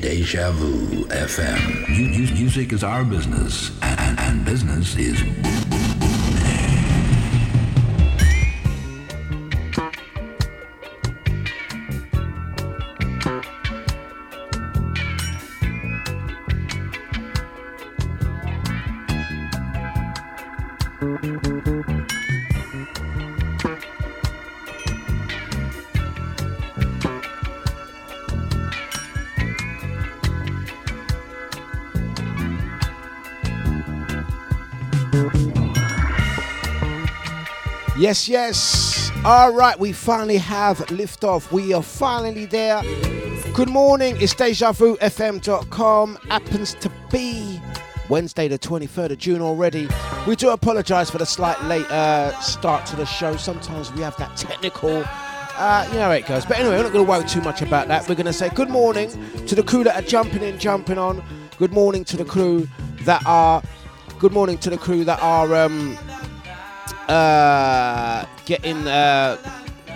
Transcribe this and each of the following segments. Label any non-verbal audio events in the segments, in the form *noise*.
Day Deja Vu FM. Music is our business, and, business is boom, Yes, yes. All right, we finally have liftoff. We are finally there. Good morning. It's DejaVuFM.com. Happens to be Wednesday, the 23rd of June already. We do apologise for the slight late uh, start to the show. Sometimes we have that technical. Uh, you know how it goes. But anyway, we're not going to worry too much about that. We're going to say good morning to the crew that are jumping in, jumping on. Good morning to the crew that are. Good morning to the crew that are. Um, uh, getting uh,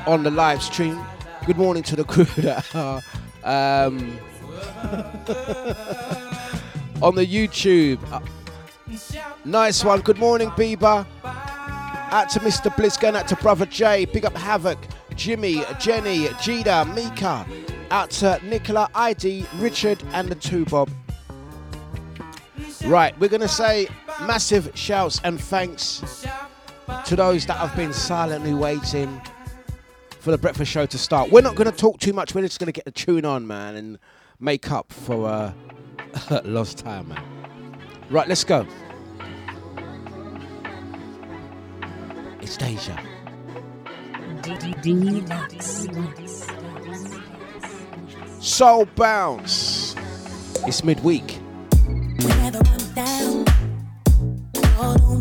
on the live stream. Good morning to the crew that *laughs* are um, *laughs* on the YouTube. Uh, nice one. Good morning, Bieber. Out to Mr. Bliss, going out to Brother Jay. Big up Havoc, Jimmy, Jenny, Jida, Mika. Out to Nicola, ID, Richard, and the two Bob. Right, we're going to say massive shouts and thanks to those that have been silently waiting for the breakfast show to start. We're not going to talk too much. We're just going to get the tune on, man, and make up for uh, *laughs* lost time, man. Right, let's go. It's Deja. Soul bounce. It's midweek. Whenever I'm down, on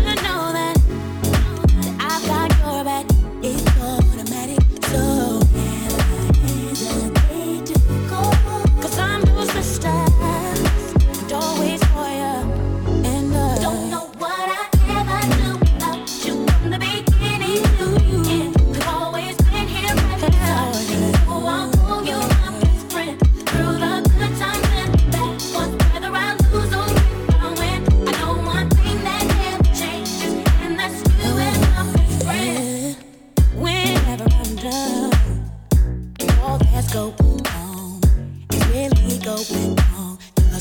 just to make things good.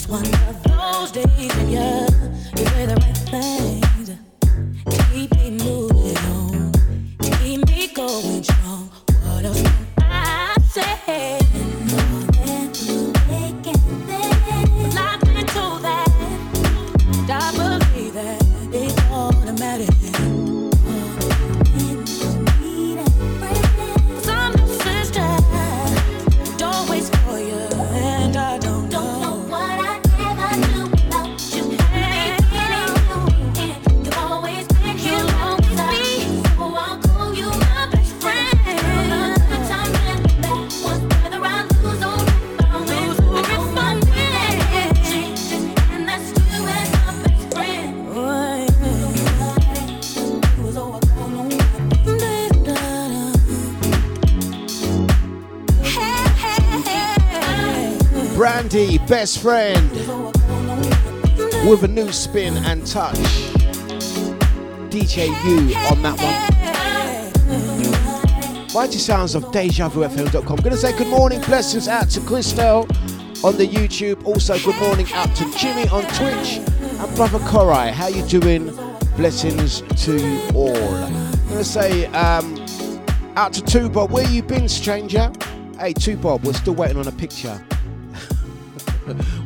What else can I do? Don't you in my best friend with a new spin and touch. DJ U on that one. Mighty sounds of DejaVuFM.com. Gonna say good morning, blessings out to Christelle on the YouTube. Also, good morning out to Jimmy on Twitch and brother Korai. How you doing? Blessings to you all. Gonna say um, out to Two. Where you been, stranger? Hey, Two. We're still waiting on a picture.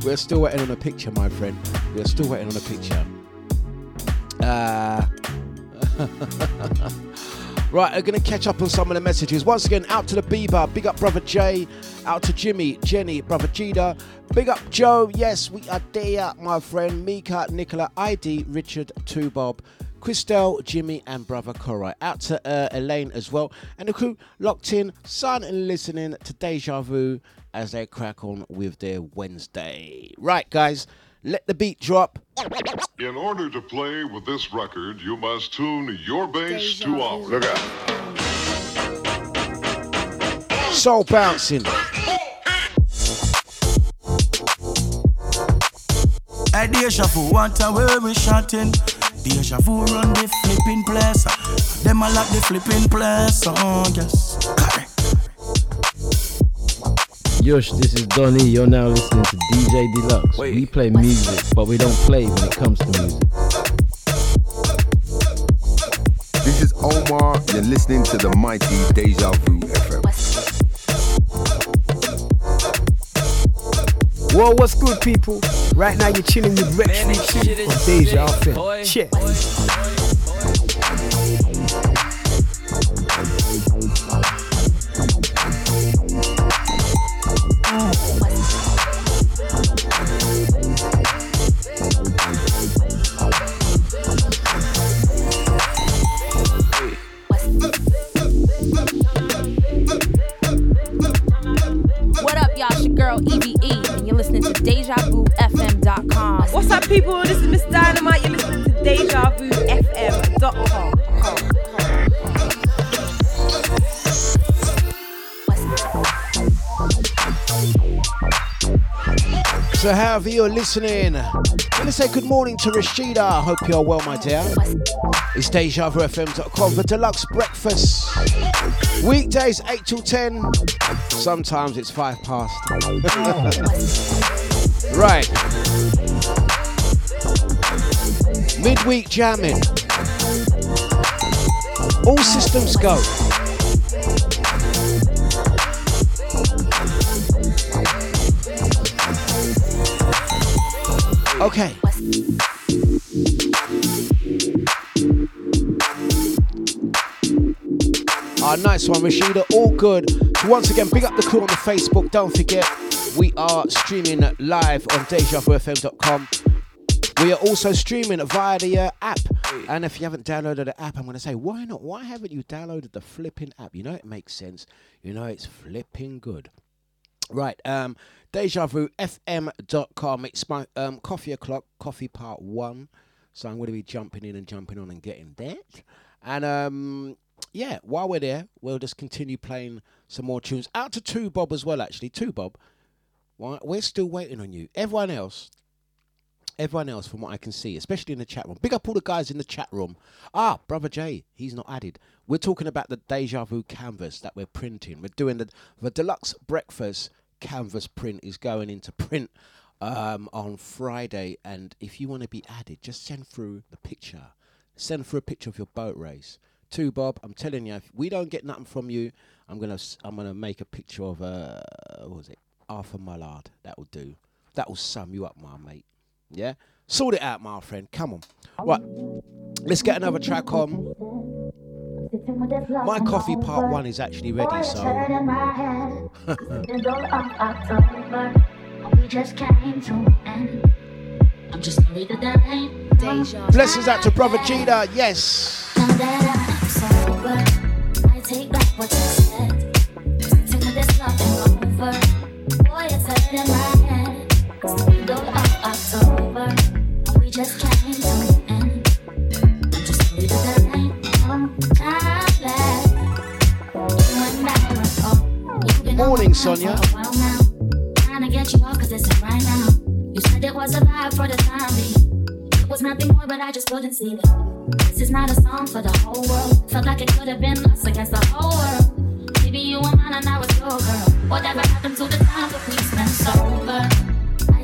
We're still waiting on a picture, my friend. We're still waiting on a picture. Uh, *laughs* right, we're going to catch up on some of the messages. Once again, out to the Bieber, big up brother Jay, out to Jimmy, Jenny, brother Jida, big up Joe. Yes, we are there, my friend. Mika, Nicola, ID, Richard, Two Bob. Christelle, Jimmy, and brother Korai. Out to uh, Elaine as well. And the crew locked in, son, and listening to Deja Vu as they crack on with their Wednesday. Right, guys, let the beat drop. In order to play with this record, you must tune your bass to ours. Look out. Soul bouncing. Hey, deja vu, want a where we shotting. Deja vu run the flipping place. Them a lock the flipping place. Oh, yes. Correct. Yush, this is Donny. You're now listening to DJ Dlux. Wait. We play music, but we don't play when it comes to music. This is Omar. You're listening to the mighty Deja Vu FM. Whoa, what's good, people? Right now, you're chilling with Rex Ritchie on Deja FM. Check. What's up, people? This is Miss Dynamite. You're listening to DejaVuFM.com. So, however you're listening, I'm going to say good morning to Rashida. Hope you're well, my dear. It's DejaVuFM.com for Dlux breakfast. Weekdays 8 till 10. Sometimes it's 5 past. *laughs* right. Midweek jamming. All systems go. Okay. Ah, nice one, Rashida. All good. So once again, big up the crew on the Facebook. Don't forget, we are streaming live on DejaVuFM.com. We are also streaming via the uh, app. And if you haven't downloaded the app, I'm going to say, why not? Why haven't you downloaded the flipping app? You know, it makes sense. You know, it's flipping good. Right, um, DejaVuFM.com. It's my um, coffee o'clock, coffee part one. So I'm going to be jumping in and jumping on and getting that. And um, yeah, while we're there, we'll just continue playing some more tunes. Out to Two Bob as well, actually. Two Bob, Why- we're still waiting on you. Everyone else, everyone else, from what I can see, especially in the chat room. Big up all the guys in the chat room. Ah, brother Jay, he's not added. We're talking about the Deja Vu canvas that we're printing. We're doing the the Dlux breakfast canvas print is going into print um, on Friday. And if you want to be added, just send through the picture. Send through a picture of your boat race. To Bob, I'm telling you, if we don't get nothing from you, I'm gonna I'm gonna make a picture of uh, what was it, Arthur Mullard. That will do. That will sum you up, my mate. Yeah, sort it out, my friend. Come on. Right, let's get another track on. My coffee part one is actually ready, so *laughs* I'm just worried that there ain't Deja. blessings out to brother Gina. Yes. Now that I'm sober, I take back what I said. Sitting this love and over. Boy, it's hurting my head. It's the middle. We just came to an end. I'm just that there ain't no time left. You and I were you've been on Morning, Sonia. for a gonna get you off 'cause it's right now. You said it was a for the time was nothing more, but I just couldn't see it. This is not a song for the whole world. Felt like it could have been us against the whole world. Maybe you were mine and I was your girl. Whatever happened to the time that we spent sober?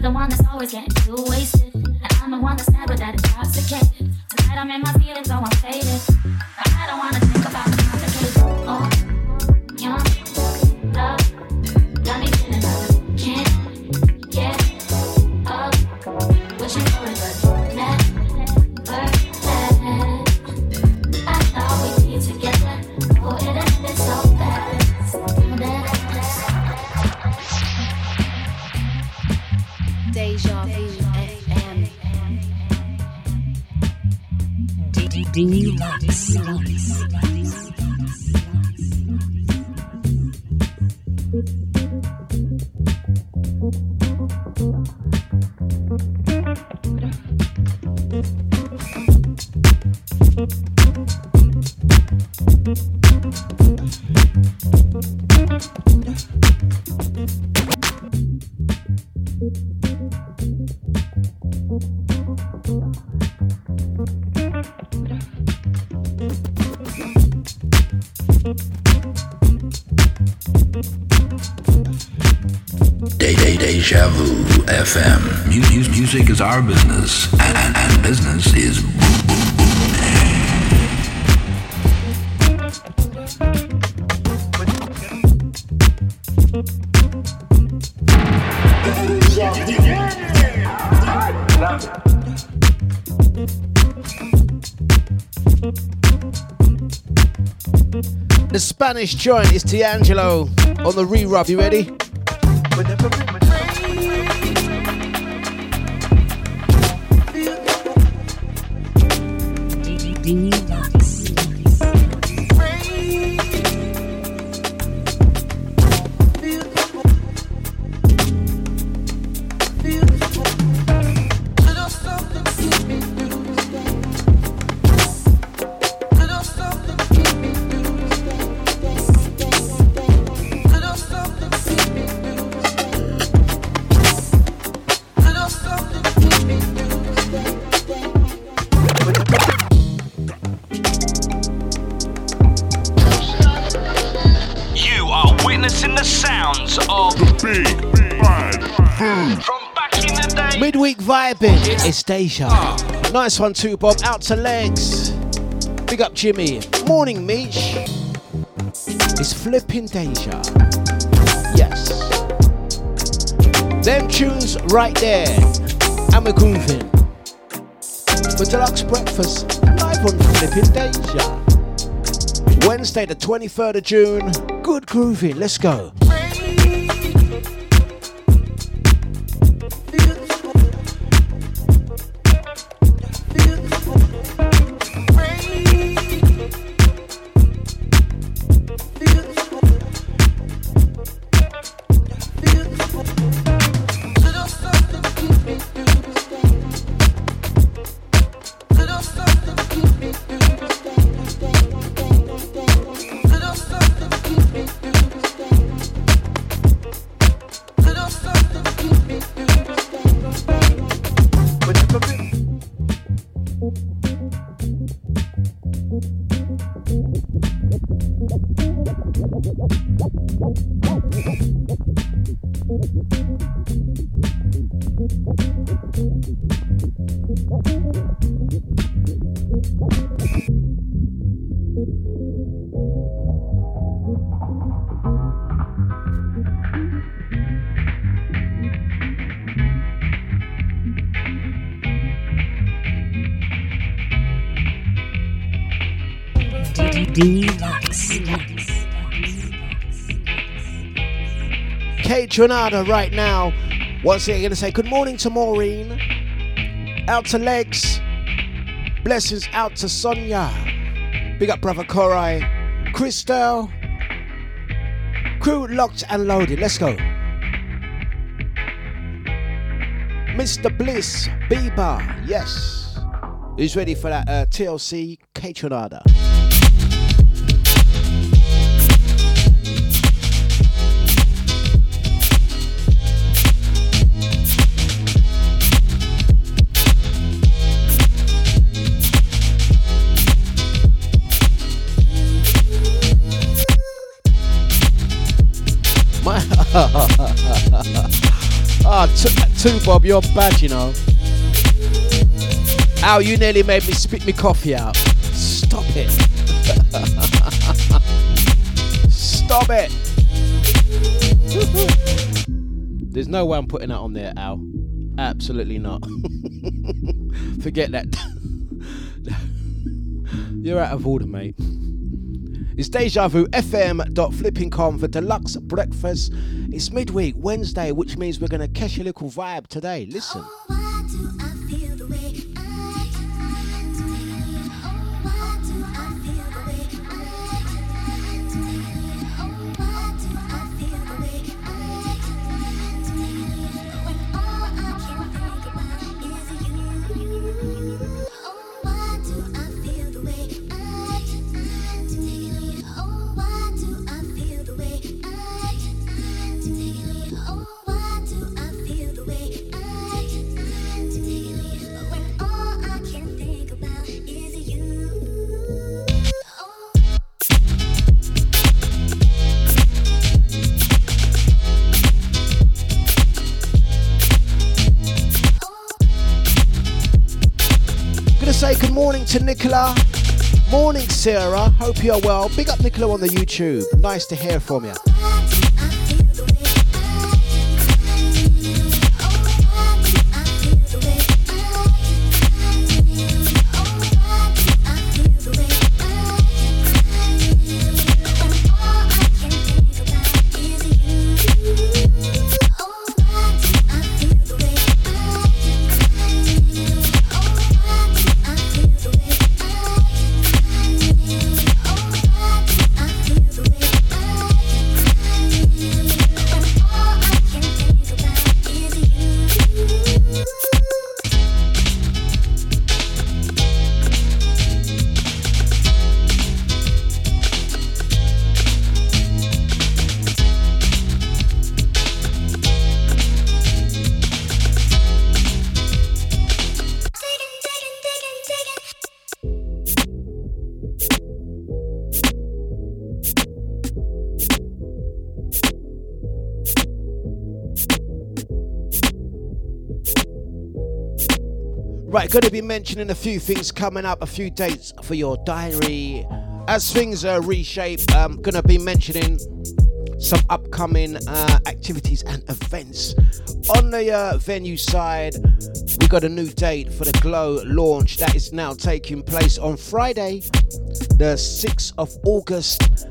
you're the one that's always getting too wasted. And I'm the one that's never that intoxicated. Tonight I'm in my feelings, so I'm faded. Music is our business, and, and, and business is The Spanish joint is D'Angelo on the re-rub. You ready? You Deja. Nice one too, Bob. Out to legs. Big up Jimmy. Morning, Meech. It's flipping Deja. Yes. Them tunes right there. And we're grooving. For Dlux breakfast, live on flipping Deja. Wednesday, the 23rd of June. Good grooving. Let's go. Tronada right now. Once again, to say good morning to Maureen. Out to Legs. Blessings out to Sonia. Big up, brother Korai. Christelle. Crew locked and loaded. Let's go. Mr. Bliss. Bieber. Yes. Who's ready for that uh, TLC Kate too, Bob. You're bad, you know. Al, you nearly made me spit me coffee out. Stop it. *laughs* Stop it. There's no way I'm putting that on there, Al. Absolutely not. *laughs* Forget that. *laughs* You're out of order, mate. It's Deja Vu FM.flipping.com for Dlux breakfast. It's midweek, Wednesday, which means we're going to catch a little vibe today. Listen. To Nicola. Morning, Sarah. Hope you're well. Big up Nicola on the YouTube. Nice to hear from you. Going to be mentioning a few things coming up, a few dates for your diary. As things are reshaped, I'm going to be mentioning some upcoming uh, activities and events. On the uh, venue side, we got a new date for the Glow launch that is now taking place on Friday, the 6th of August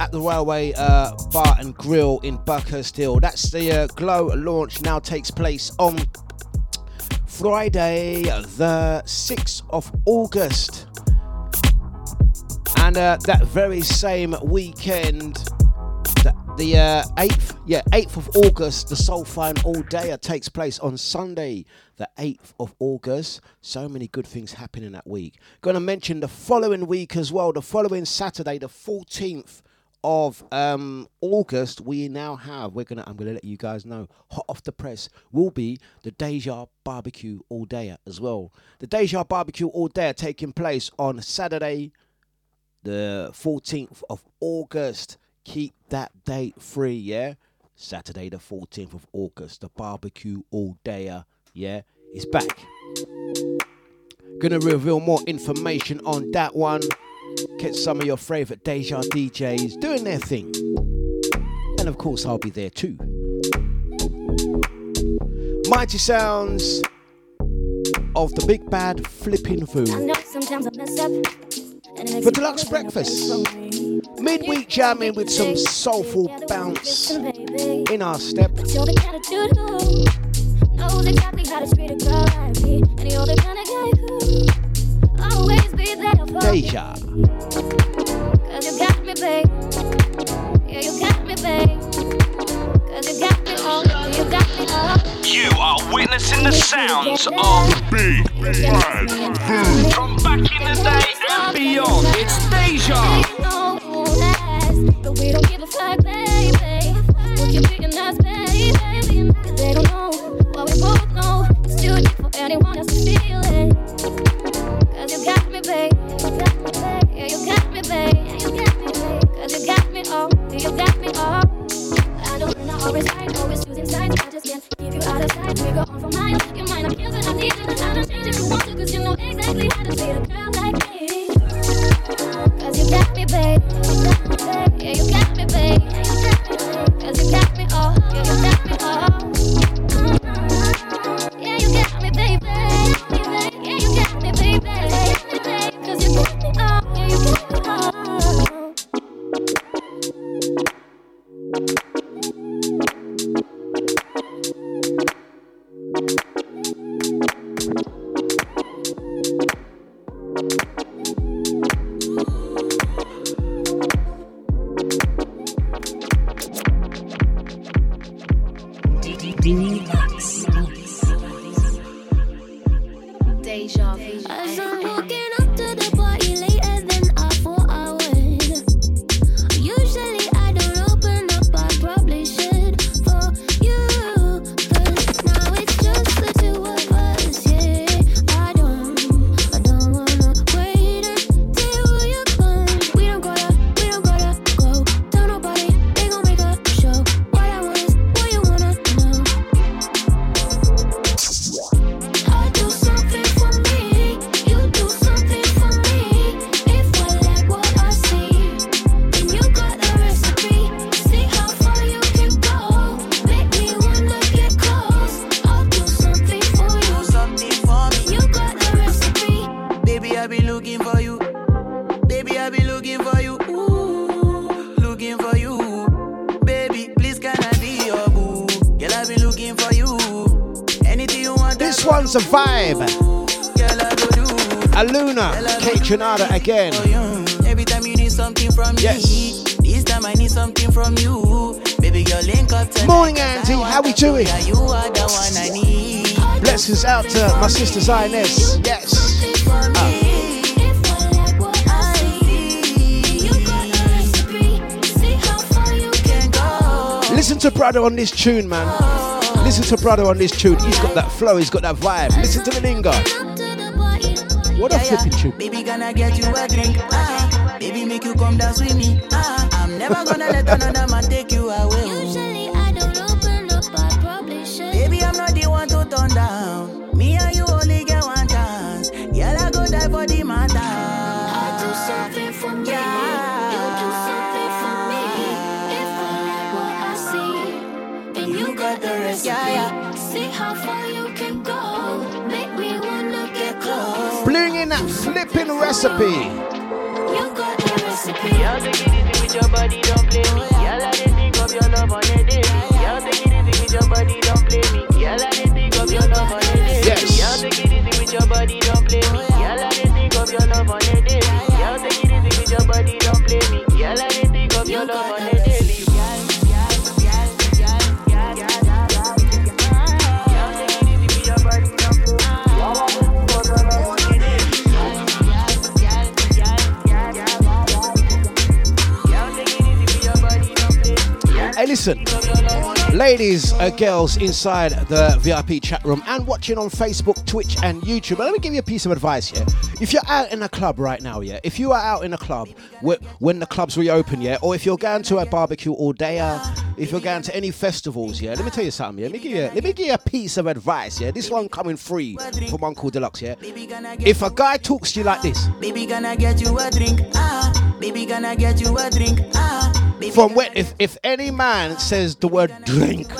at the Railway uh, Bar and Grill in Buckhurst Hill. That's the uh, Glow launch now takes place on Friday, the 6th of August. And uh, that very same weekend, the, the uh, 8th, yeah, 8th of August, the Soulfire All Day takes place on Sunday, the 8th of August. So many good things happening that week. Going to mention the following week as well, the following Saturday, the 14th of um, August, we now have. We're gonna. I'm gonna let you guys know. Hot off the press will be the Deja Barbecue All Day as well. The Deja Barbecue All Day taking place on Saturday, the 14th of August. Keep that date free, yeah. Saturday, the 14th of August, the Barbecue All Day, yeah, is back. Gonna reveal more information on that one. Get some of your favorite Deja DJs doing their thing. And of course, I'll be there too. Mighty sounds of the big bad flipping food. For Dlux breakfast, midweek jamming with some soulful bounce in our step. Knows exactly how to treat a girl like me, and you're the kind of guy who Deja. Cause you got me, babe. Yeah, you got me, babe. Cause you got me all. You got me all. You are witnessing the sounds of the big bad food from back in the day and beyond. It's Deja. My sister Zioness. Yes. Uh. Listen to brother on this tune, man. Listen to brother on this tune. He's got that flow, he's got that vibe. Listen to the lingo. What a flipping tune. Baby, gonna get you a drink. Ah. Baby, make you come dance with me. Ah. I'm never gonna let another recipe. Ladies, uh, girls inside the VIP chat room and watching on Facebook, Twitch, and YouTube. let me give you a piece of advice here. If you're out in a club right now, yeah, if you are out in a club when the clubs reopen, yeah, or if you're going to a barbecue all day, uh, if you're going to any festivals, yeah, let me tell you something, yeah. Let me give you, let me give you a piece of advice, yeah. This one coming free from Uncle Dlux, yeah. If a guy talks to you like this, baby gonna get you a drink, ah, baby gonna get you a drink, ah. From when, if, if any man says the word drink,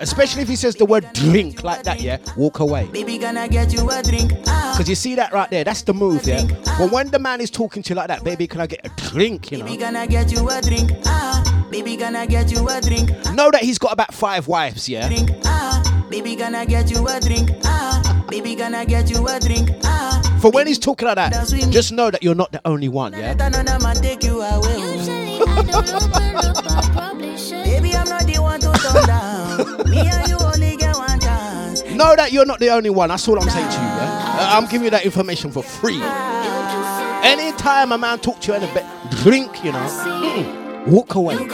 especially if he says the word drink like that, yeah, walk away. Baby gonna get you a drink. Ah. Cause you see that right there, that's the move, yeah. But when the man is talking to you like that, baby, can I get a drink? You know. Baby gonna get you a drink. Ah. Baby gonna get you a drink. Know that he's got about five wives, yeah. Drink. Ah. Baby gonna get you a drink. Ah. Baby gonna get you a drink. Ah. For when he's talking like that, just know that you're not the only one, yeah. Baby, I'm not the one to turn down. Me and you only get one chance. Know that you're not the only one. That's all I'm saying to you. Yeah? Uh, I'm giving you that information for free. Anytime a man talk to you in a bed, drink, you know, mm, walk away. I'm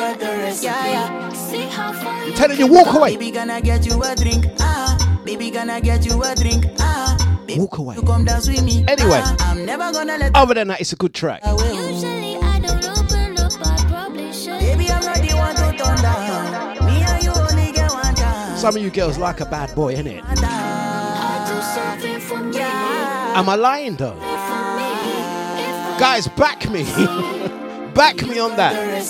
telling you, walk away. Baby, gonna get you a drink. Ah, baby, gonna get you a drink. Ah, walk away. come dance with me. Anyway, ah, I'm never gonna let. Other than that, it's a good track. Usually I don't open up, I probably should. Baby, I'm not the one to turn down. Me and you only get one chance. Some of you girls like a bad boy, innit? I do something for me. Am I lying though? Guys, back me. Back me on that.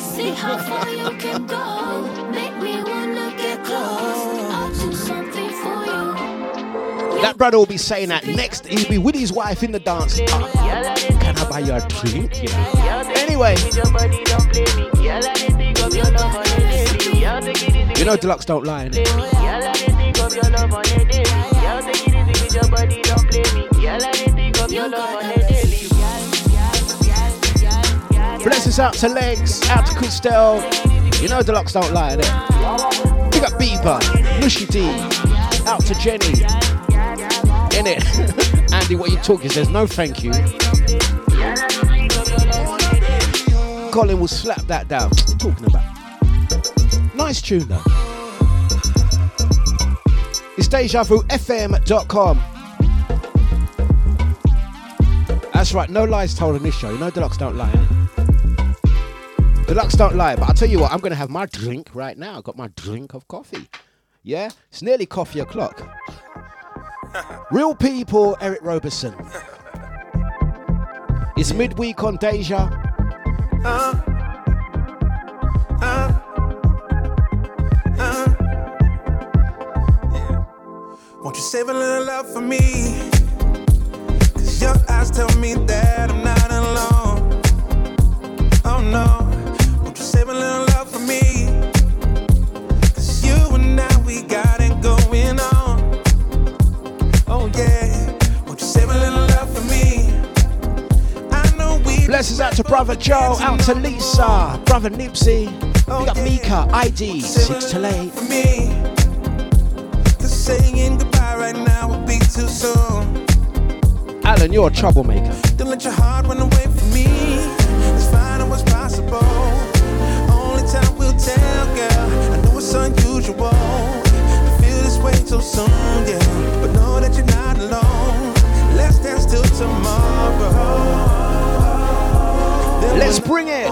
See how far you can go. Make me wanna get close. I'll do something for you. That brother will be saying that next. He'll be with his wife in the dance. Ah, can I buy you a drink? Know? Anyway. You know Dlux don't lie, innit? Blessings out to Legs, out to Christelle. You know Dlux don't lie, innit? Big up Bieber, Mushy D, out to Jenny. Innit? *laughs* Andy, what you talking? Says no thank you. Colin will slap that down. Talking about? Nice tune though. It's DejaVuFM.com. That's right, no lies told on this show. You know Dlux don't lie. Innit? Dlux don't lie, but I'll tell you what, I'm gonna have my drink right now. I've got my drink of coffee. Yeah? It's nearly coffee o'clock. *laughs* Real people, Eric Roberson. It's midweek on Deja. Uh, uh, uh, yeah. Won't you save a little love for me? Cause your eyes tell me that I'm not alone. Oh no. Blessings out to brother Joe, out to Lisa, brother Nipsey. We got Mika, ID, 6 to late. for me. Cause saying goodbye right now would be too soon. Alan, you're a troublemaker. Don't let your heart run away from me. Let's find out what's possible. Only time will tell, girl. I know it's unusual. to feel this way so soon, yeah. But know that you're not alone. Let's dance till tomorrow. Let's bring it.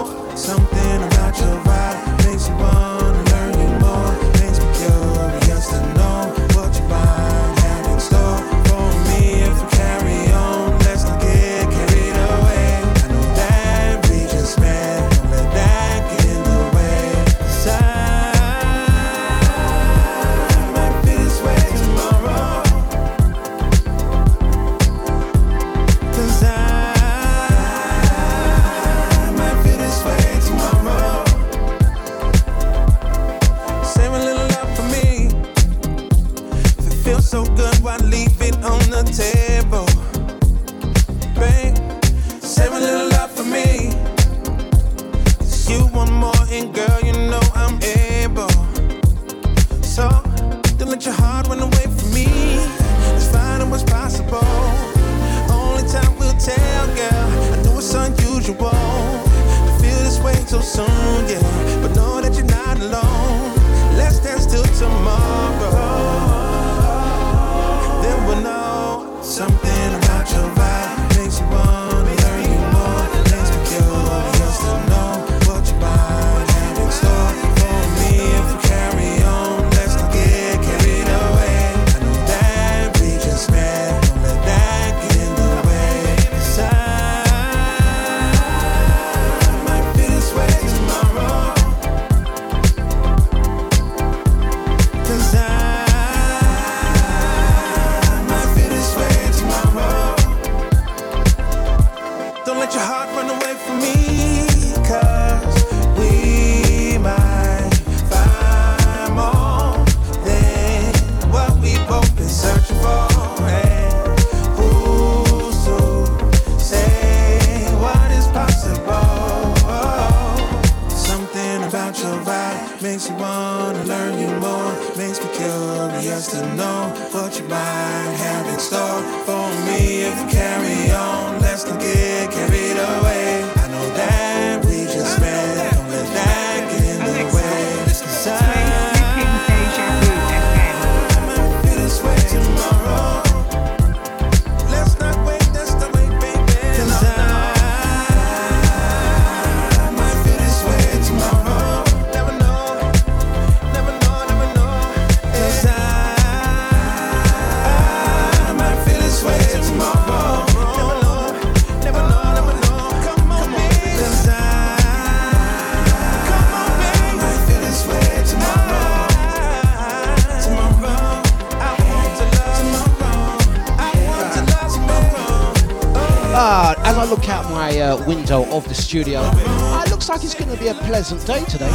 Of the studio, uh, it looks like it's going to be a pleasant day today.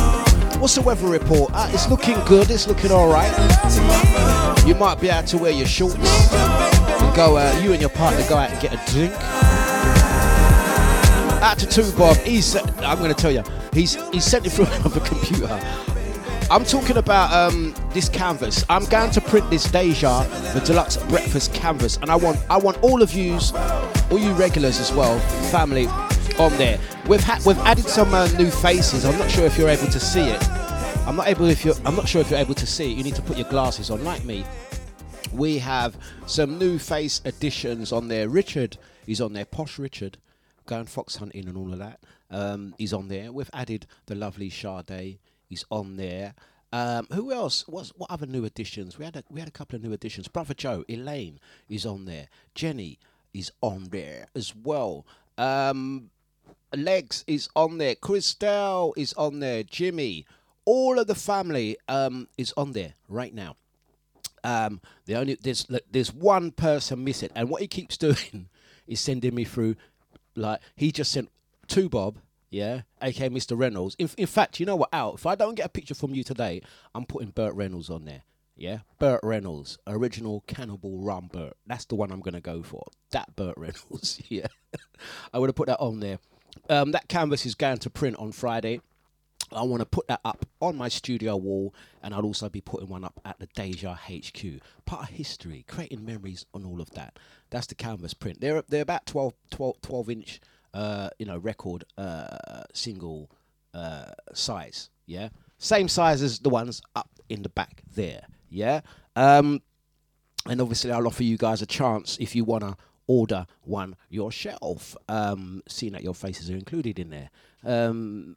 What's the weather report? Uh, it's looking good. It's looking all right. You might be able to wear your shorts and go. Uh, you and your partner go out and get a drink. Out to two Bob. He's. I'm going to tell you. He's he's sent it through *laughs* another computer. I'm talking about um, this canvas. I'm going to print this Deja, the Dlux breakfast canvas, and I want I want all of yous, all you regulars as well, family, on there. We've had we've added some uh, new faces. I'm not sure if you're able to see it. I'm not able if you're I'm not sure if you're able to see it. You need to put your glasses on, like me. We have some new face additions on there. Richard is on there. Posh Richard, going fox hunting and all of that. Um, he's on there. We've added the lovely Sade. He's on there. Um, who else? What's, what other new additions? We had a, we had a couple of new additions. Brother Joe, Elaine is on there. Jenny is on there as well. Um, Legs is on there. Christelle is on there. Jimmy, all of the family um, is on there right now. Um, the only there's there's one person missing, and what he keeps *laughs* doing is sending me through. Like he just sent two Bob, yeah, aka Mr. Reynolds. In, in fact, you know what? Out if I don't get a picture from you today, I'm putting Burt Reynolds on there. Yeah, Burt Reynolds, original Cannonball Run Burt. That's the one I'm gonna go for. That Burt *laughs* Reynolds. yeah, *laughs* I would have put that on there. Um, that canvas is going to print on Friday. I want to put that up on my studio wall, and I'll also be putting one up at the Deja HQ. Part of history, creating memories on all of that. That's the canvas print. They're they're about 12, 12, 12 inch, uh, you know, record uh, single uh, size. Yeah, same size as the ones up in the back there. Yeah, um, and obviously I'll offer you guys a chance if you wanna order one yourself, um, seeing that your faces are included in there. Um,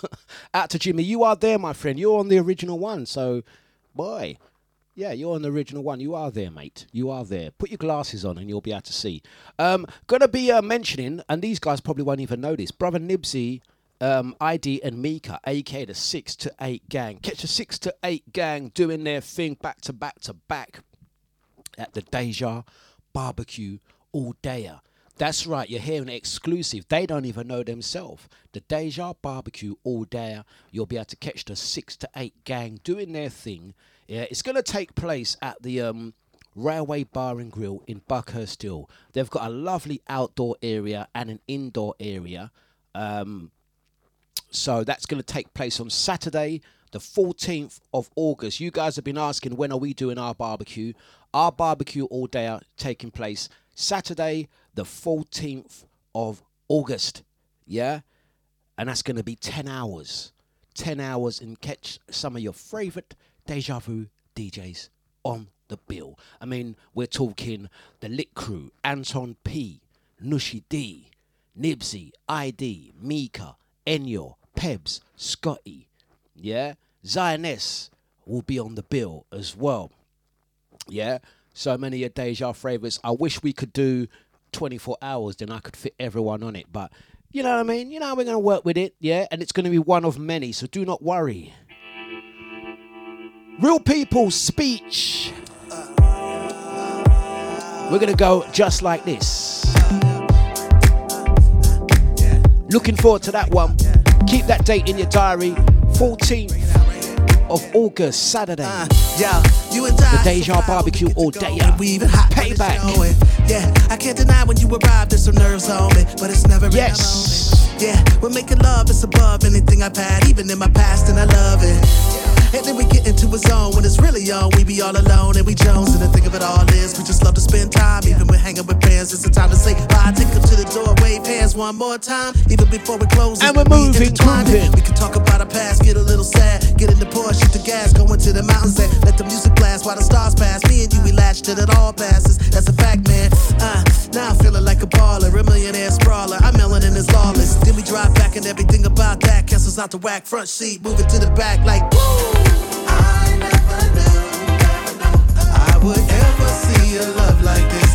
*laughs* out to Jimmy, you are there, my friend. You're on the original one, so boy, yeah, you're on the original one. You are there, mate. You are there. Put your glasses on and you'll be able to see. Um, gonna be uh, mentioning, and these guys probably won't even this. Brother Nibsy, um, ID, and Mika, aka the six to eight gang. Catch the six to eight gang doing their thing back to back to back at the Deja Barbecue all dayer. That's right, you're hearing exclusive. They don't even know themselves. The Deja Barbecue all day. You'll be able to catch the six to eight gang doing their thing. Yeah, it's going to take place at the um, Railway Bar and Grill in Buckhurst Hill. They've got a lovely outdoor area and an indoor area. Um, so that's going to take place on Saturday, the 14th of August. You guys have been asking when are we doing our barbecue? Our barbecue all day taking place Saturday, the 14th of August. Yeah? And that's going to be 10 hours. 10 hours and catch some of your favorite Deja Vu DJs on the bill. I mean, we're talking the Lit Crew, Anton P, Nushi D, Nibsy, ID, Mika, Enyo, Pebs, Scotty. Yeah? Zioness will be on the bill as well. Yeah? So many of Deja favourites. I wish we could do 24 hours, then I could fit everyone on it. But you know what I mean? You know, we're going to work with it, yeah? And it's going to be one of many, so do not worry. Real people speech. We're going to go just like this. Looking forward to that one. Keep that date in your diary 14th of August, Saturday. Uh, yeah, you and the Deja Barbecue all day. Payback. Yeah, I can't deny when you arrived, there's some nerves on me, but it's never yes. Yeah, we're making love, it's above anything I've had, even in my past, and I love it. And then we get into a zone when it's really on. We be all alone and we Jones. And the thing of it all is, we just love to spend time. Even when hanging with friends, it's the time to say bye. Take them to the door, wave hands one more time. Even before we close, and we're moving, moving. We can talk about our past, get a little sad. Get in the Porsche, shoot the gas, go into the mountains and let the music blast while the stars pass. Me and you, we latched till it all passes. That's a fact, man. Uh, now I'm feeling like a baller, a millionaire sprawler. I'm is lawless. Then we drive back and everything about that cancels out the whack front seat, moving to the back like woo.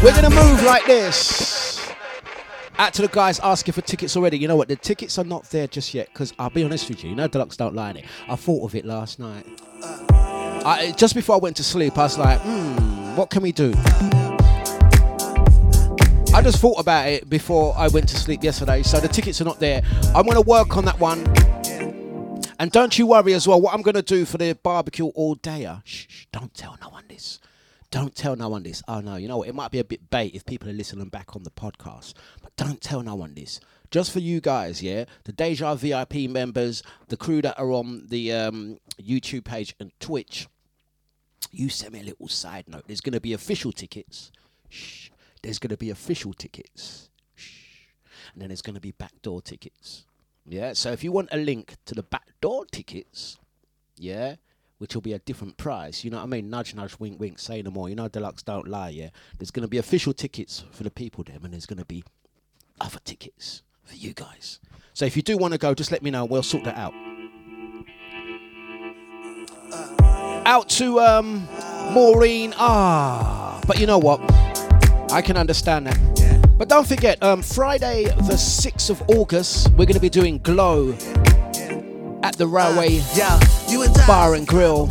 We're gonna move like this. Out to the guys asking for tickets already. You know what? The tickets are not there just yet because I'll be honest with you. You know, Dlux don't lie. It. I thought of it last night. I, just before I went to sleep, I was like, hmm, what can we do? I just thought about it before I went to sleep yesterday, so the tickets are not there. I'm going to work on that one. And don't you worry as well. What I'm going to do for the barbecue all day, shh, shh, don't tell no one this. Don't tell no one this. Oh no, you know what? It might be a bit bait if people are listening back on the podcast, but don't tell no one this. Just for you guys, yeah. The Deja VIP members, the crew that are on the um, YouTube page and Twitch. You send me a little side note. There's going to be official tickets. Shh. There's going to be official tickets. Shh. And then there's going to be backdoor tickets. Yeah. So if you want a link to the backdoor tickets, yeah, which will be a different price. You know what I mean? Nudge, nudge, wink, wink. Say no more. You know, Dlux don't lie. Yeah. There's going to be official tickets for the people there, and there's going to be other tickets for you guys. So if you do want to go, just let me know. We'll sort that out. Out to um, Maureen. Ah, but you know what? I can understand that. But don't forget, um, Friday the 6th of August, we're going to be doing Glow at the Railway Bar and Grill.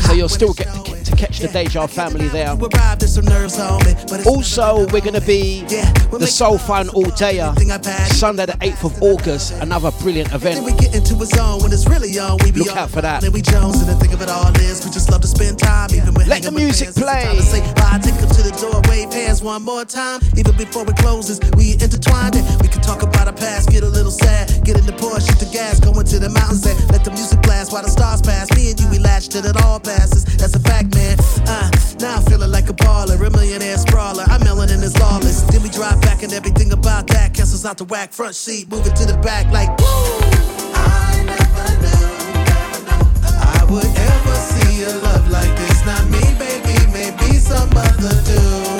So you'll still get to, to catch the Deja family there. Also, we're going to be the Soul Fun All Day, uh, Sunday the 8th of August, another brilliant event. Look out for that. Let the music play. One more time, even before it closes, we intertwined it. We can talk about our past, get a little sad, get in the Porsche, shoot the gas, going to the mountains and let the music blast while the stars pass. Me and you, we latched till it all passes. That's a fact, man. Uh, now I'm feeling like a baller, a millionaire sprawler. I'm melanin is lawless. Then we drive back and everything about that cancels out the whack. Front seat, moving to the back like woo. I never knew, never knew I would ever see a love like this. Not me, baby, maybe some other dude.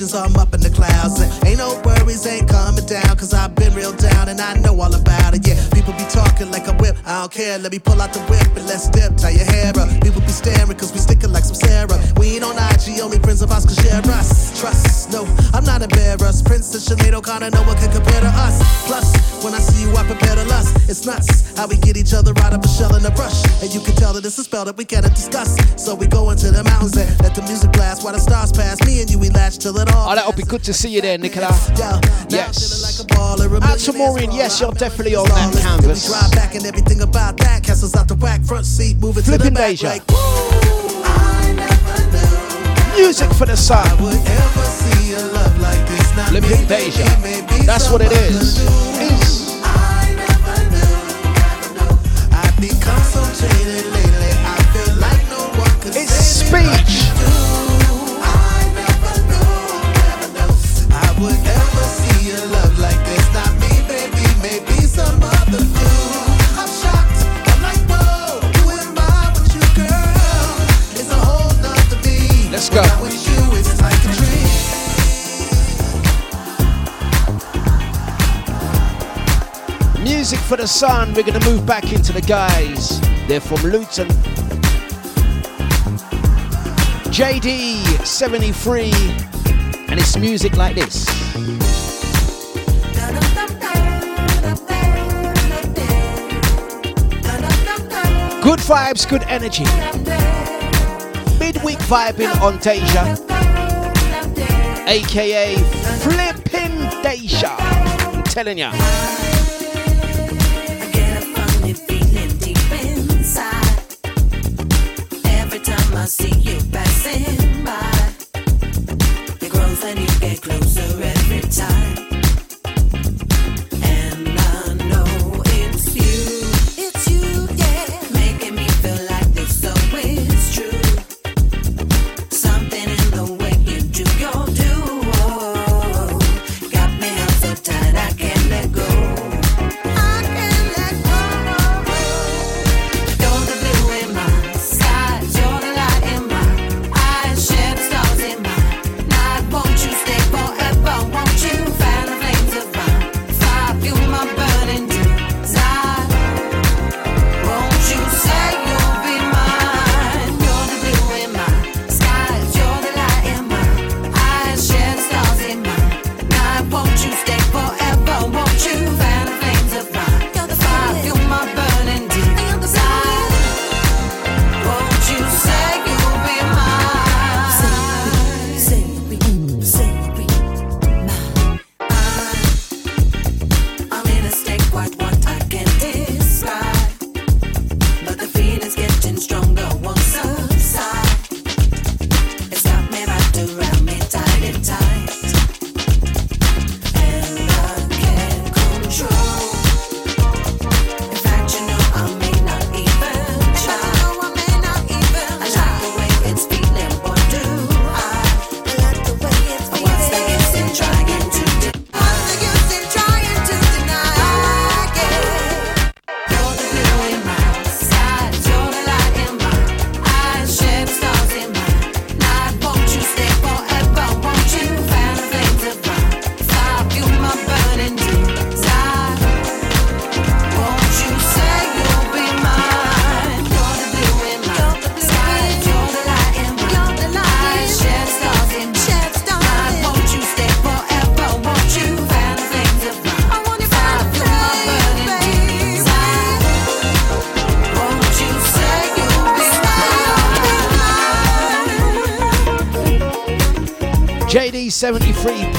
Emotions. I'm up in the clouds. And ain't no worries, ain't coming down. Cause I've been real down and I know all about it. Yeah, people be talking like a whip. I don't care. Let me pull out the whip and let's dip. Tie your hair up. People be staring cause we sticking like some Sarah. We ain't on IG, only friends of us can share us. Trust, no, I'm not embarrassed. Princess Sinead O'Connor, no one can compare to us. Plus, when I see you, I prepare to lust. It's nuts how we get each other out of a shell in a brush. And you can tell that it's a spell that we cannot discuss. So we go into the mountains and let the music blast while the stars pass. Me and you, we latch till it all. Oh, that'll be good to see you there, Nicola. Yes. Out to Maureen, yes, you're definitely on that canvas. Back and everything about that castles out the whack front seat, moving to the Flipping back Deja. like woo. I never knew Music for the sun. I would ever see a love like Flipping me, Deja. That's what it is. other dude. Is I never knew, never knew I've become so jaded lately. I feel like no It's speech. A dream. music for the sun. We're gonna move back into the guys. They're from Luton. JD 73, and it's music like this. Good vibes, good energy. Midweek vibing on Deja, aka Flipping Deja. I'm telling ya. I see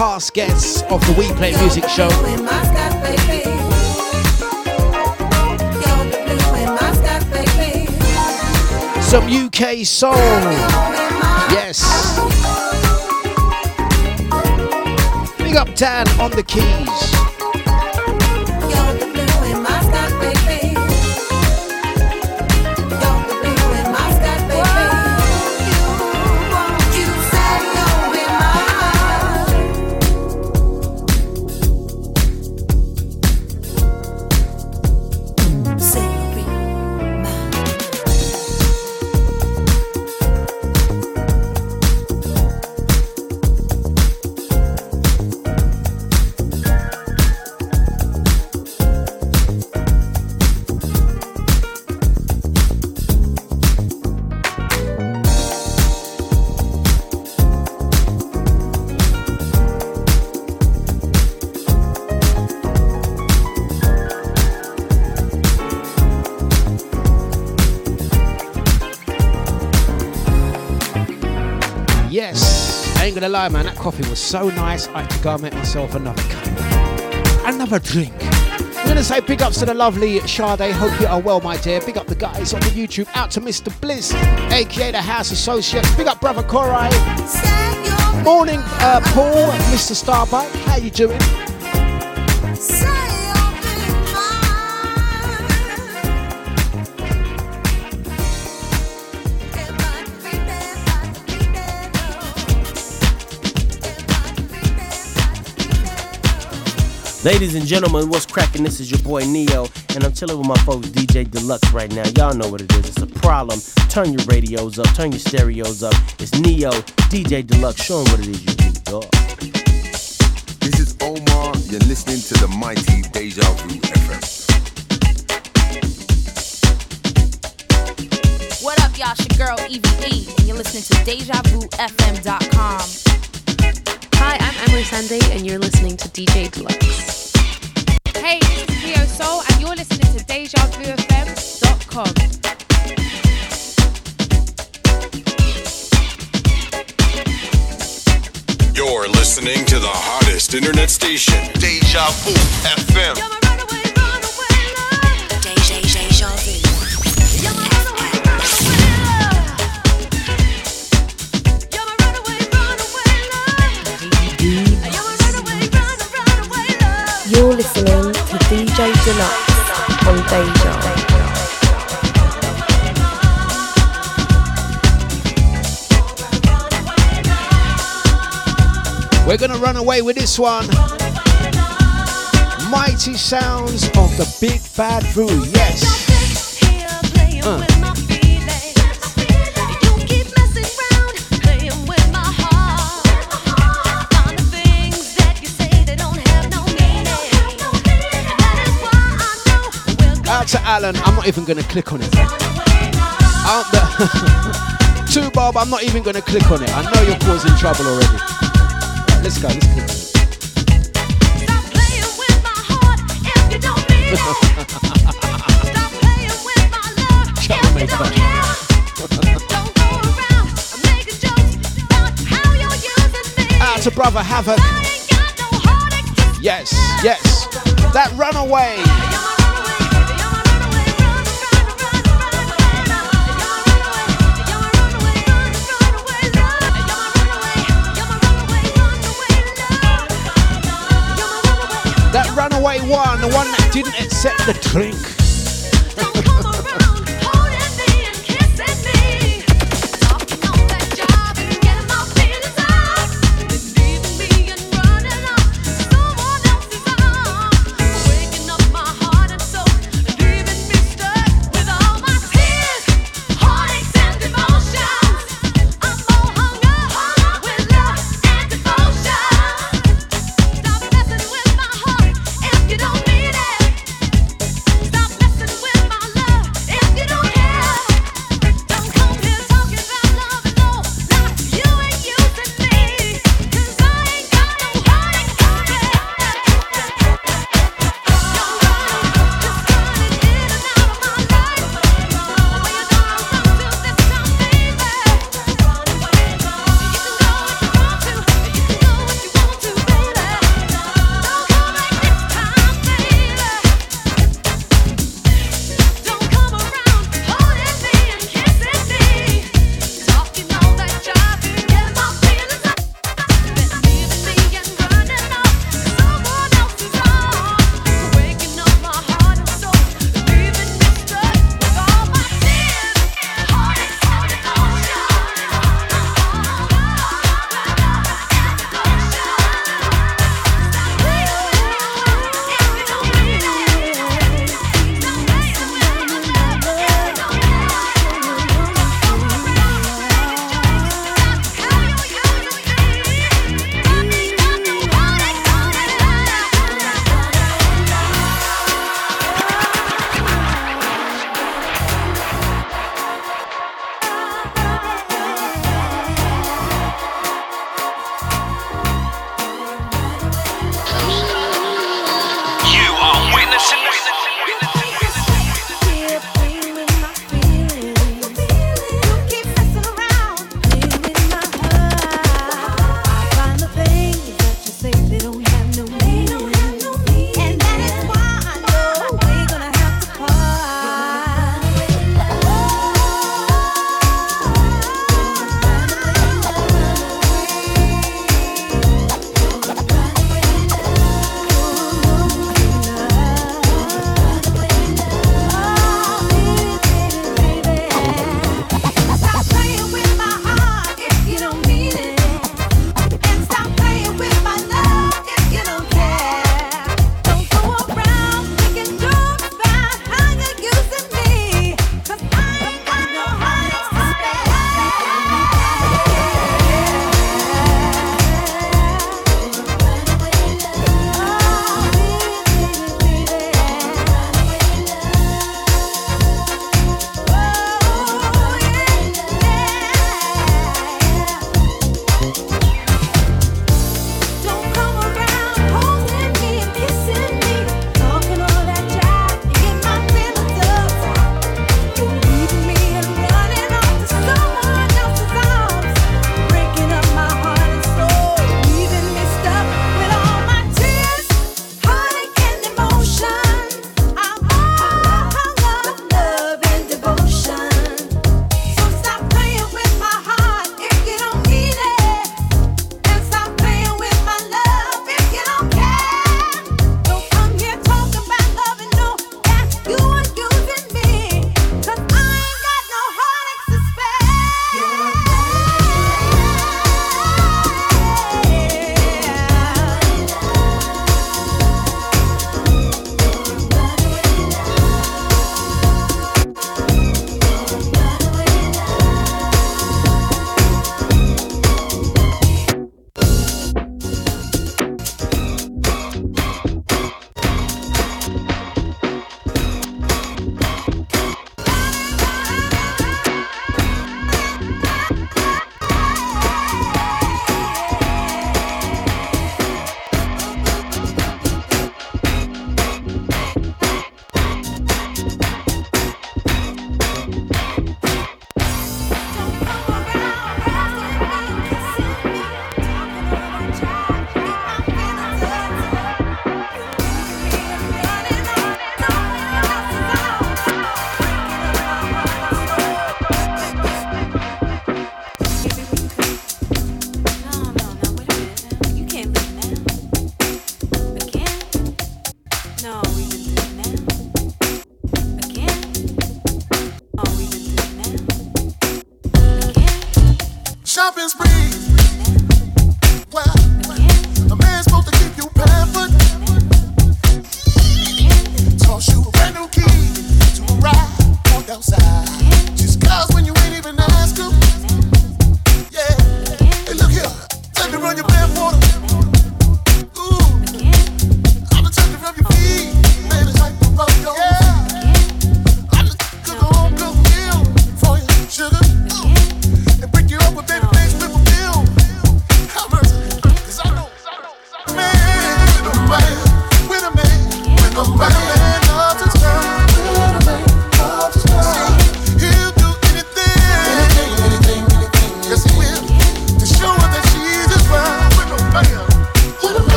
past guests of the We Play Music Show. Some UK soul. Yes. Big up Dan on the keys. Yes, I ain't gonna lie, man. That coffee was so nice. I had to go and make myself another cup, another drink. I'm gonna say big ups to the lovely Sade. Hope you are well, my dear. Big up the guys on the YouTube. Out to Mr. Bliss, aka the House Associates. Big up brother Korai. Morning, uh, Paul, Mr. Starbuck. How you doing? Ladies and gentlemen, what's cracking? This is your boy Neo, and I'm chilling with my folks DJ Dlux right now. Y'all know what it is. It's a problem. Turn your radios up, turn your stereos up. It's Neo, DJ Dlux. Show 'em what it is you do, dog. This is Omar. You're listening to the mighty Deja Vu FM. What up, y'all? It's your girl EVE, and you're listening to DejaVuFM.com. Hi, I'm Emily Sunday, and you're listening to DJ Dlux. Hey, this is Cleo Sol, and you're listening to DejaVuFM.com. You're listening to the hottest internet station, Deja Vu FM. DJ Dlux on Deja. We're gonna run away with this one. Mighty sounds of the Big Bad Brew. Yes. Uh. To Alan. I'm not even gonna click on it. Out the *laughs* Two Bob. I'm not even gonna click on it. I know you're causing trouble already. Let's go. Let's click on it. Troublemaker. *laughs* Ah, Out to brother Havoc. Yes, yes. That runaway. Runaway one, the one that didn't accept the drink.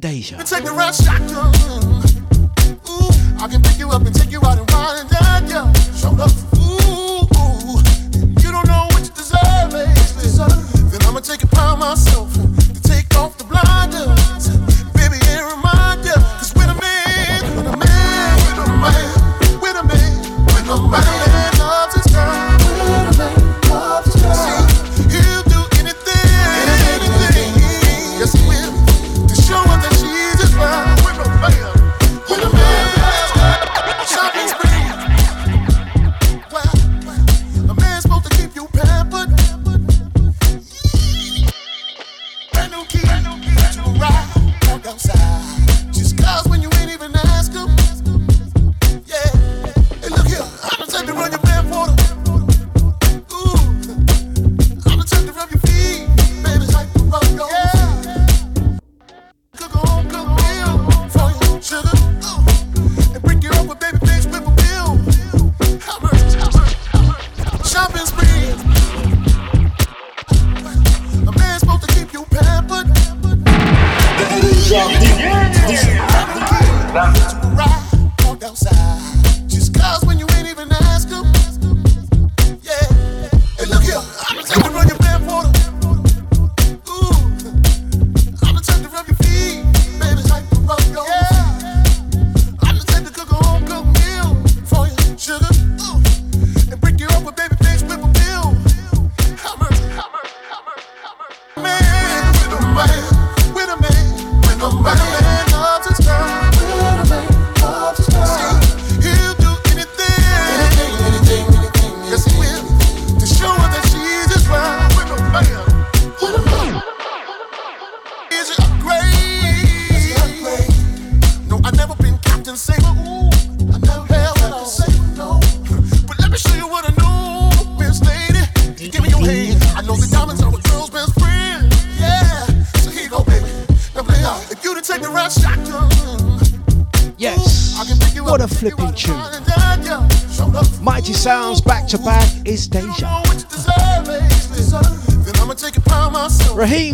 Daisha. Take the rest.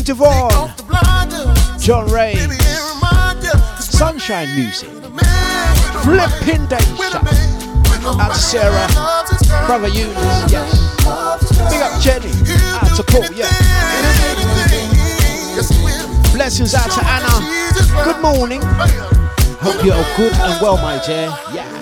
Devon, John Ray, Sunshine Music, Flipping Danger, and Sarah, Brother Eunice, yes. Big up Jenny, out to Paul, yeah. Blessings out to Anna. Good morning. Hope you're good and well, my dear. Yeah.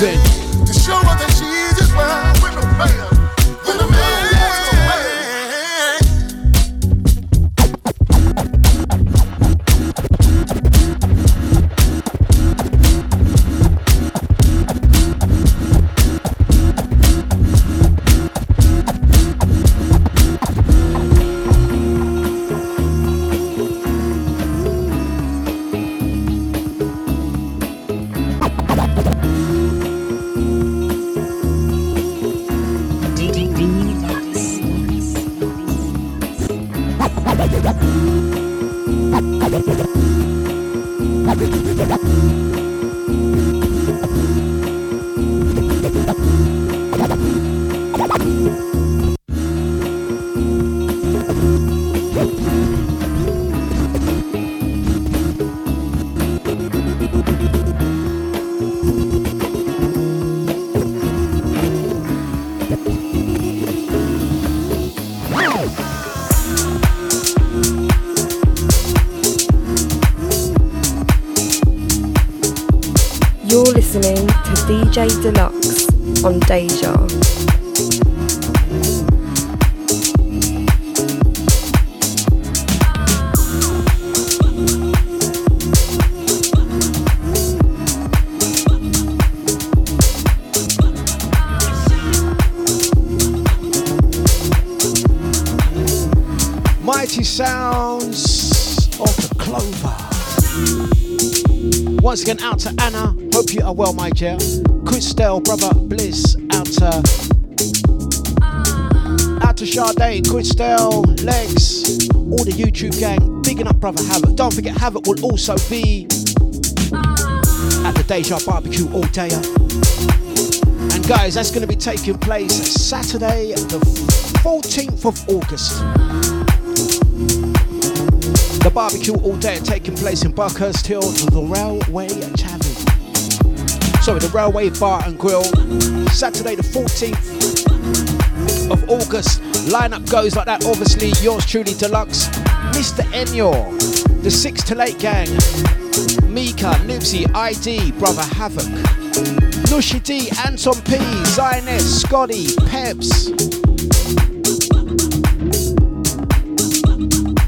moving. DJ Dlux on Deja. Mighty sounds of the clover. Once again, out to Anna. Hope you are well, my dear. Christelle, brother Bliss, out to out to Sade, Christelle, Legs, all the YouTube gang. Bigging up, brother Havoc. Don't forget, Havoc will also be at the Deja Barbecue all day. And guys, that's going to be taking place Saturday, the 14th of August. The barbecue all day taking place in Buckhurst Hill, the Railway Tavern. Sorry, the Railway Bar and Grill. Saturday the 14th of August. Lineup goes like that. Obviously, yours truly Dlux. Mr. Enyor, the 6 to late gang. Mika, Nipsey, ID, Brother Havoc. Nushi D, Anton P, Zionist, Scotty, Peps.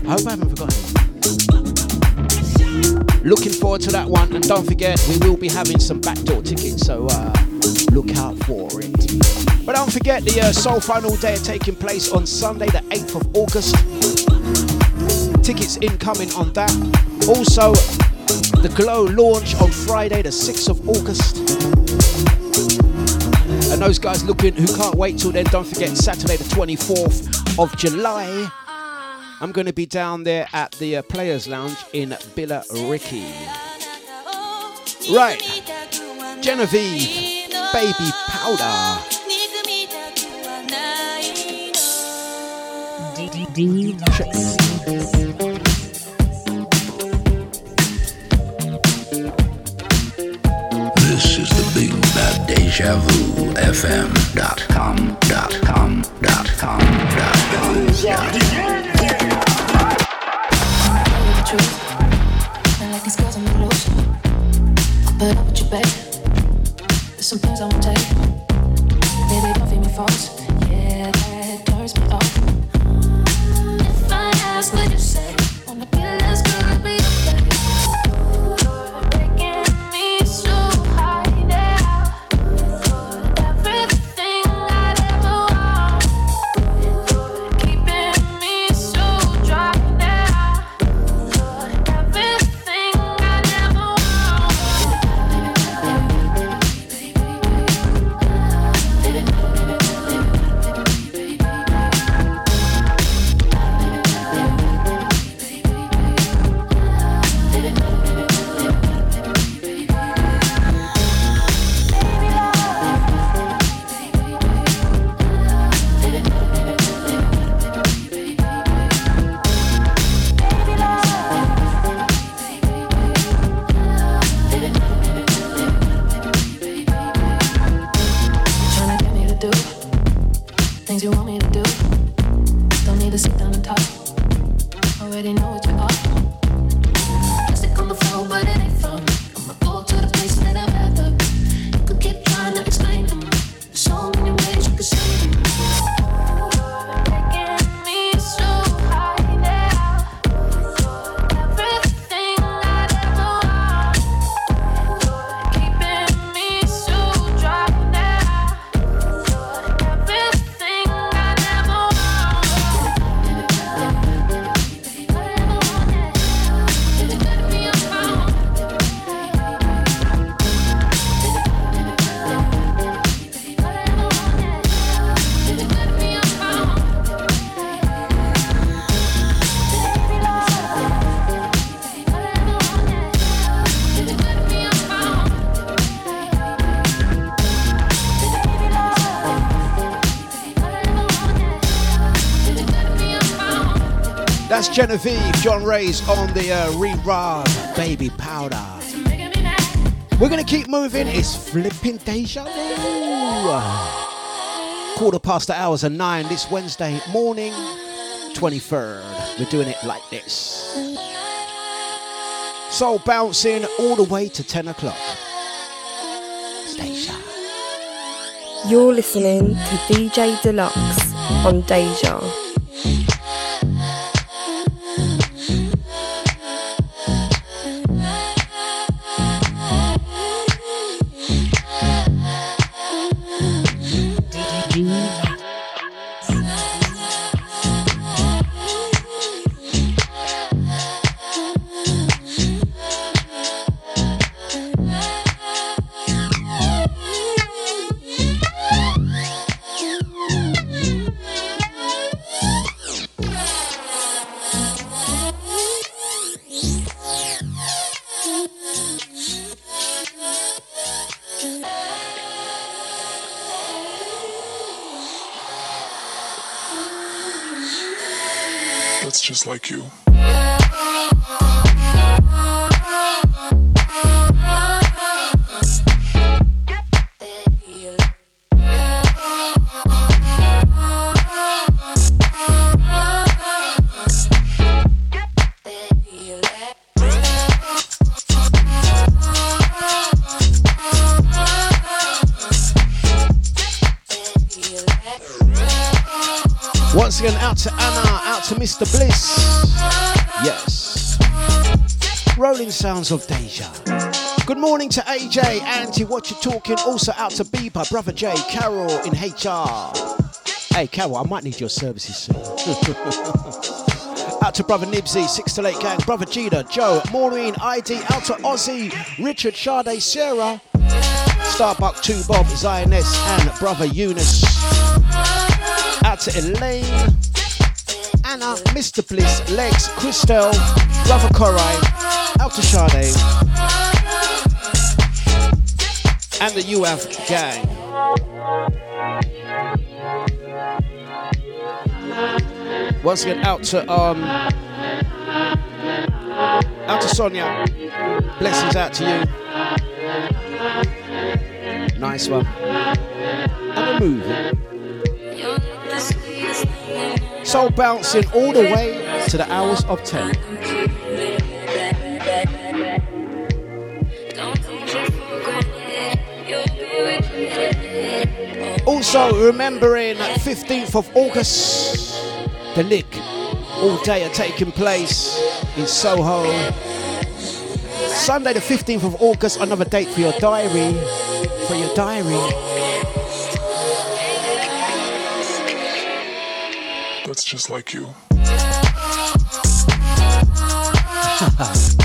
I hope I haven't. Looking forward to that one, and don't forget we will be having some backdoor tickets, so uh, look out for it. But don't forget the uh, Soul Final Day are taking place on Sunday, the 8th of August. Tickets incoming on that. Also, the Glow launch on Friday, the 6th of August. And those guys looking who can't wait till then, don't forget Saturday, the 24th of July. I'm going to be down there at the uh, Players Lounge in Billericay. Right, Jenevieve, Baby Powder. This Babe. There's some things I won't take. Baby, don't feed me false. Yeah, that turns me off. Jenevieve, John Ray's on the uh, re-rub, Baby Powder. We're gonna keep moving. It's flipping deja vu. Quarter past the hours of nine this Wednesday morning, 23rd. We're doing it like this. Soul bouncing all the way to 10 o'clock. Station. You're listening to DJ Dlux on Deja. Sounds of Deja. Good morning to AJ, Auntie, what you talking? Also out to Bieber, Brother J, Carol in HR. Hey, Carol, I might need your services soon. *laughs* out to Brother Nibsy, 6 to 8 gang, Brother Gita, Joe, Maureen, ID, out to Ozzy, Richard, Sade, Sarah, Starbuck 2, Bob, Zioness, and Brother Eunice. Out to Elaine, Anna, Mr. Bliss, Lex, Christelle, Brother to Sade, and the UF gang. Once again, out to um, out to Sonia. Blessings out to you. Nice one. And we're. Soul bouncing all the way to the hours of 10. Also, remembering 15th of August, the Lick all day are taking place in Soho. Sunday, the 15th of August, another date for your diary. For your diary. That's just like you. *laughs*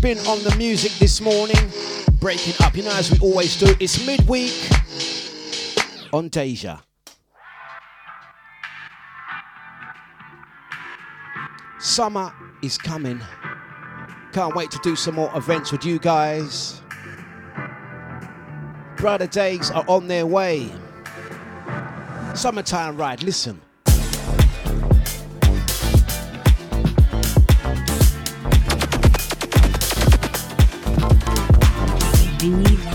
spin on the music this morning. Breaking up, you know, as we always do. It's midweek on Deja. Summer is coming. Can't wait to do some more events with you guys. Brother days are on their way. Summertime ride, listen. Vinícius.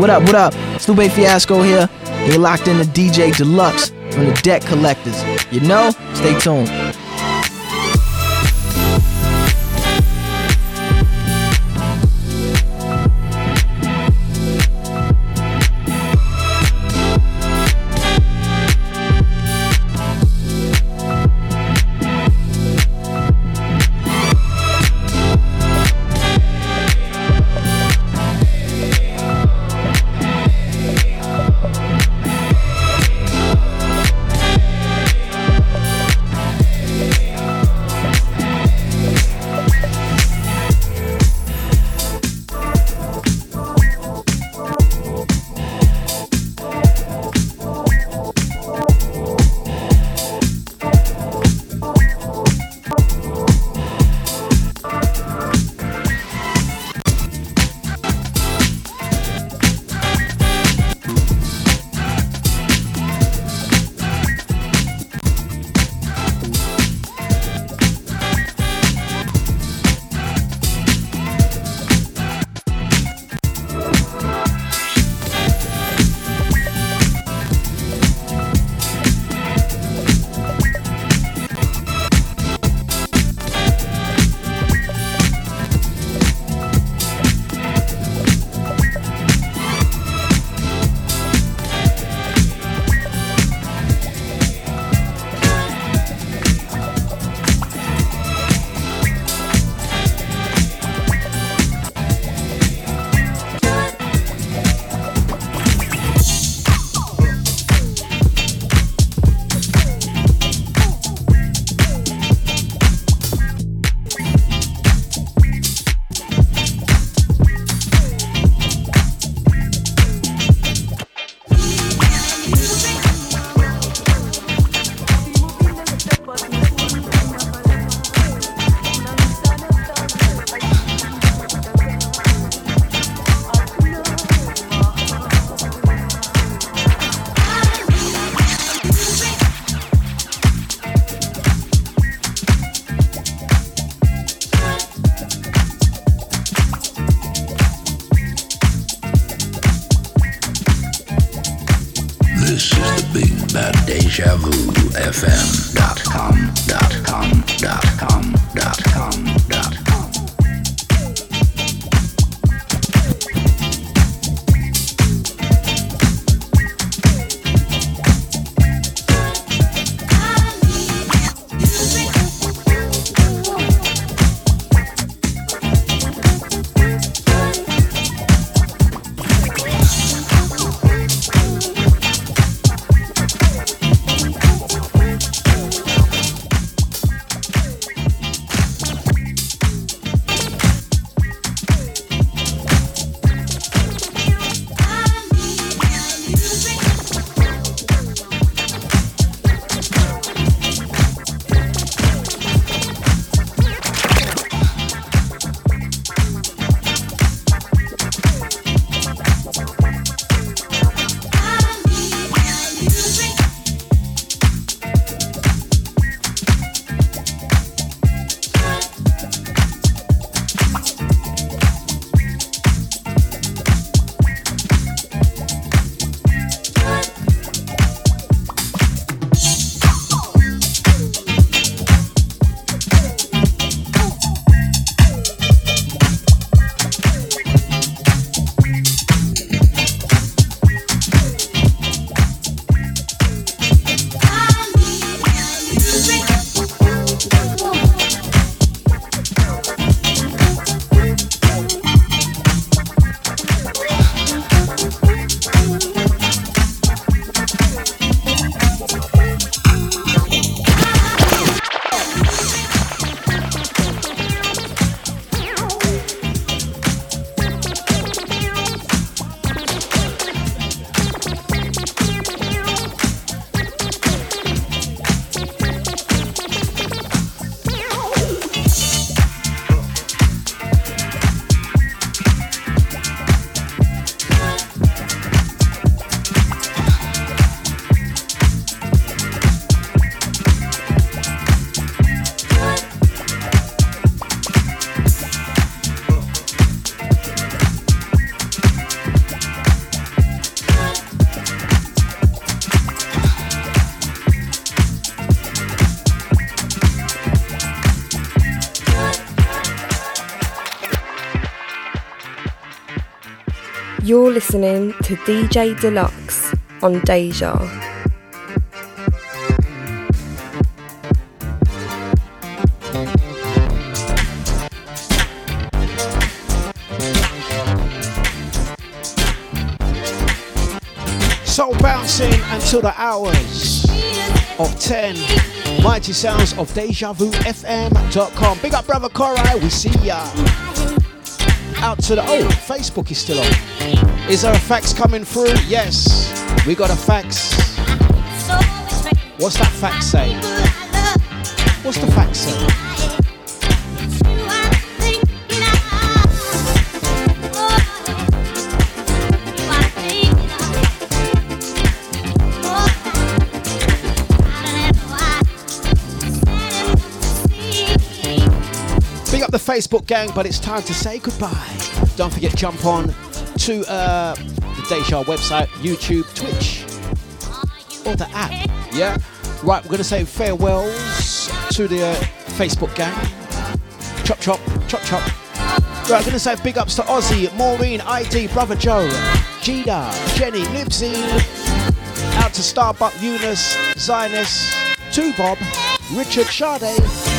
What up, what up? Lupe Fiasco here. You're locked into DJ Dlux from the Deck Collectors. You know? Stay tuned. Dot com dot com dot com You're listening to DJ Dlux on Deja. Soul bouncing until the hours of 10. Mighty sounds of DejaVuFM.com. Big up, brother Korai. We see ya. Out to the. Oh, Facebook is still on. Is there a fax coming through? Yes. We got a fax. What's that fax say? What's the fax say? Up the Facebook gang, but it's time to say goodbye. Don't forget, jump on to uh, the Deja website, YouTube, Twitch, or the app. Yeah? Right, we're going to say farewells to the uh, Facebook gang. Chop, chop, chop, chop. Right, I'm going to say big ups to Ozzy, Maureen, ID, Brother Joe, Gina, Jenny, Nipsey, out to Starbuck, Eunice, Zionist, to Bob, Richard Sade.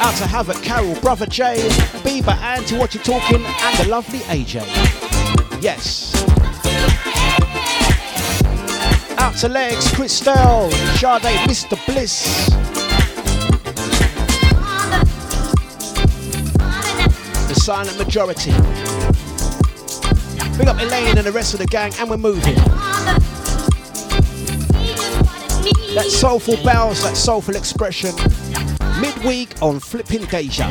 Out to Havoc, Carol, Brother Jay, Bieber, and to What You Talking, and the lovely AJ. Yes. Out to Legs, Christelle, Sade, Mr. Bliss. The silent majority. Big up Elaine and the rest of the gang, and we're moving. That soulful bounce, that soulful expression. Midweek on Flipping Deja.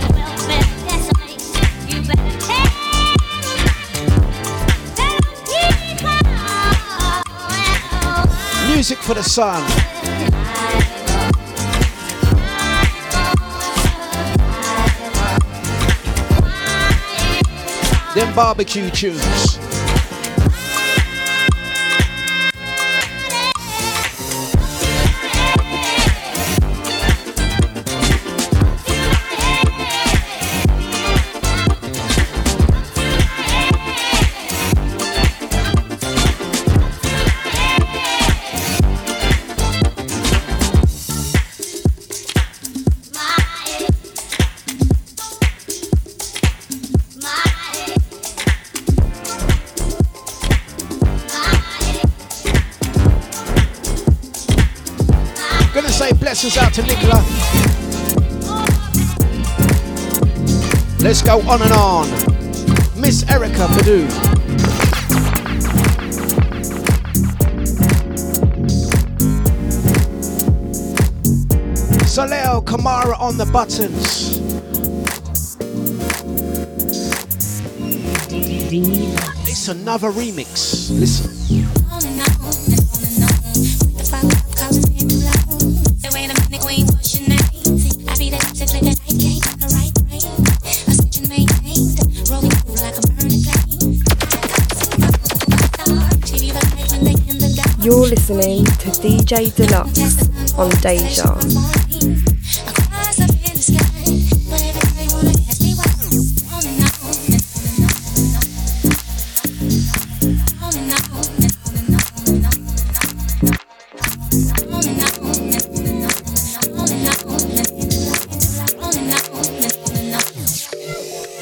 Music for the sun. Them barbecue tunes. To Nicola. Let's go on and on. Miss Erykah Badu. Saleo Kamara on the buttons. It's another remix. Listen. DJ Dlux on Deja.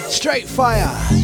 Straight fire.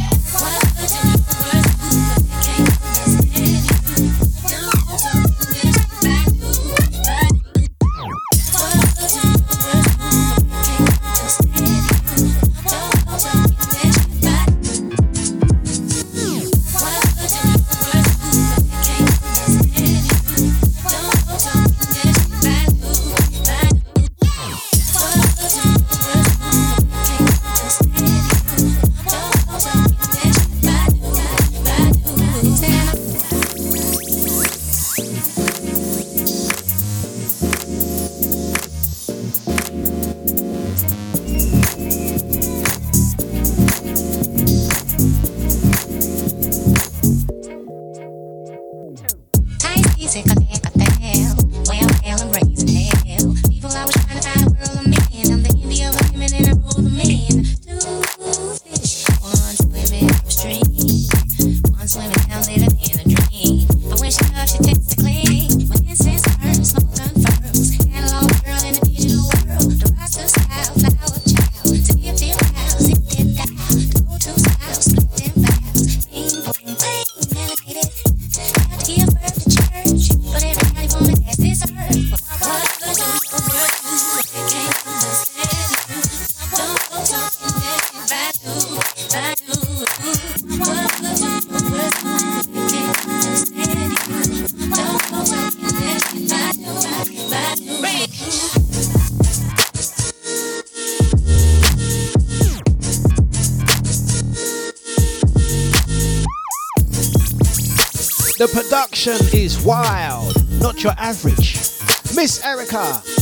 Is wild, not your average. Miss Erykah.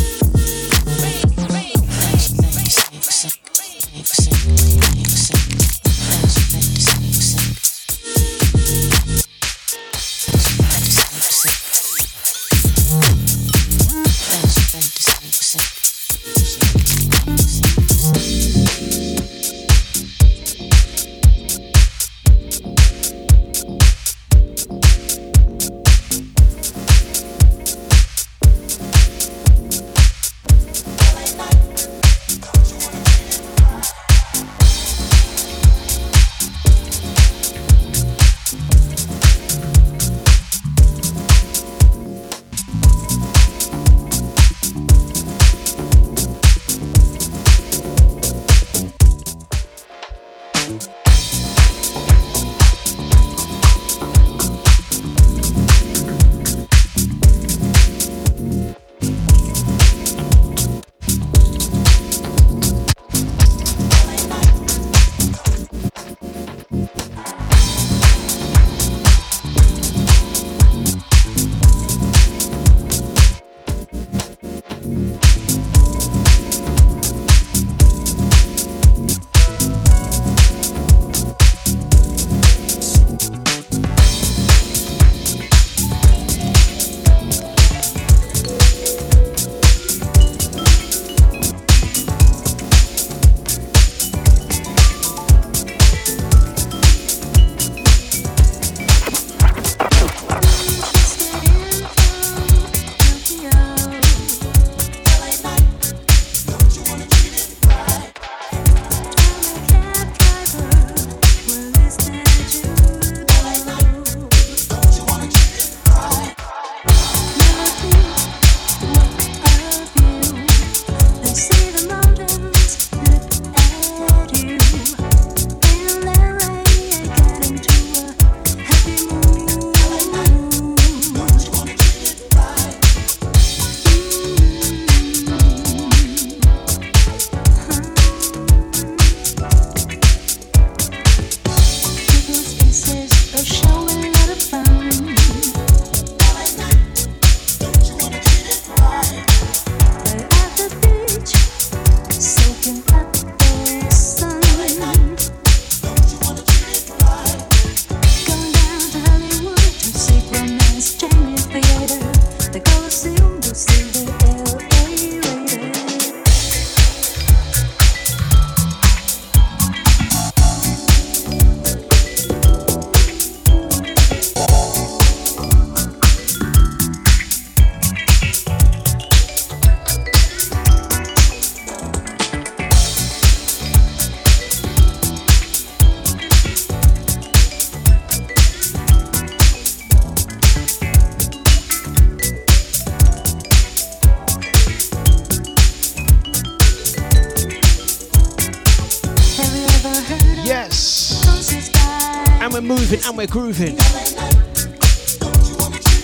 We're grooving.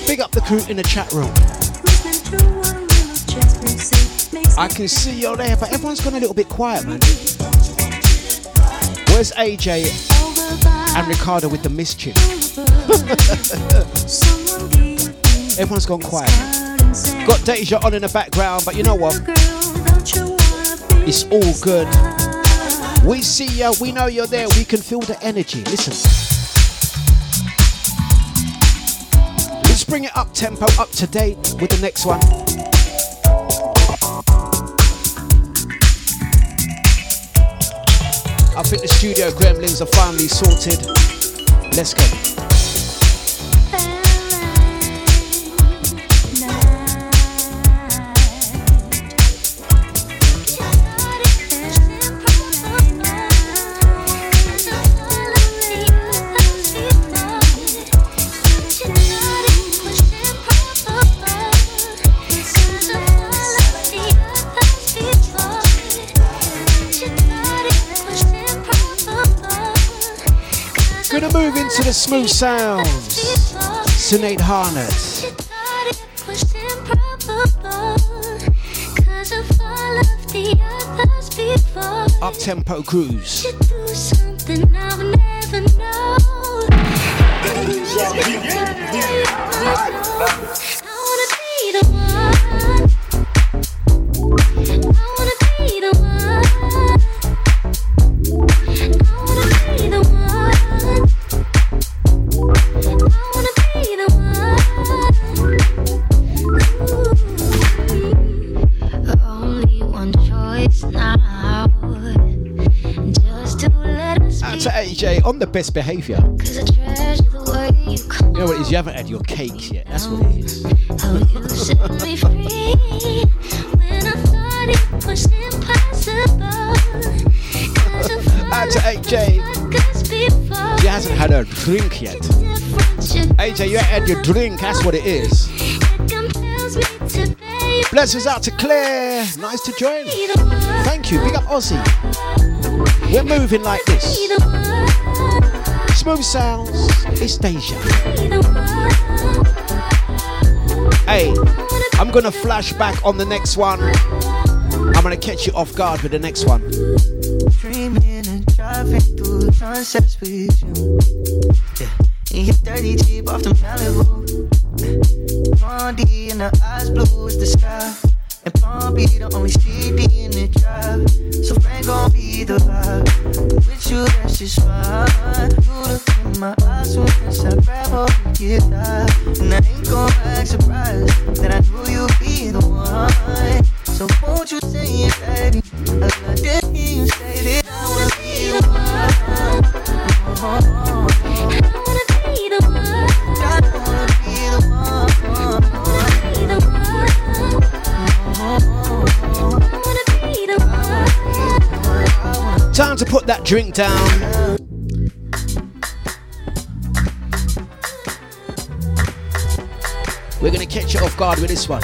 Big up the crew in the chat room. I can see you're there, but everyone's gone a little bit quiet, man. Where's AJ and Ricardo with the mischief? *laughs* everyone's gone quiet. Got Deja on in the background, but you know what? It's all good. We see you, we know you're there, we can feel the energy. Listen. Bring it up tempo, up to date with the next one. I think the studio gremlins are finally sorted. Let's go. Gonna the smooth sounds. Sinead Harnett. Up tempo cruise. Best behaviour. treasure the way you know what it is? You haven't had your cakes yet. That's what it is. Oh, set me free when I thought it was impossible. Out to AJ. She hasn't had her drink yet. AJ, you had your drink. That's what it is. Blessings out to Claire. Nice to join. Thank you. Big up Aussie. We're moving like this. Smooth sounds. It's Deja. Hey, I'm gonna flash back on the next one. I'm gonna catch you off guard with the next one. Dreaming and driving through sunsets with you. Yeah. You're 30 deep off the Malibu. Blondie and eyes blue as the sky. And Palm the only drink down. We're gonna catch you off guard with this one.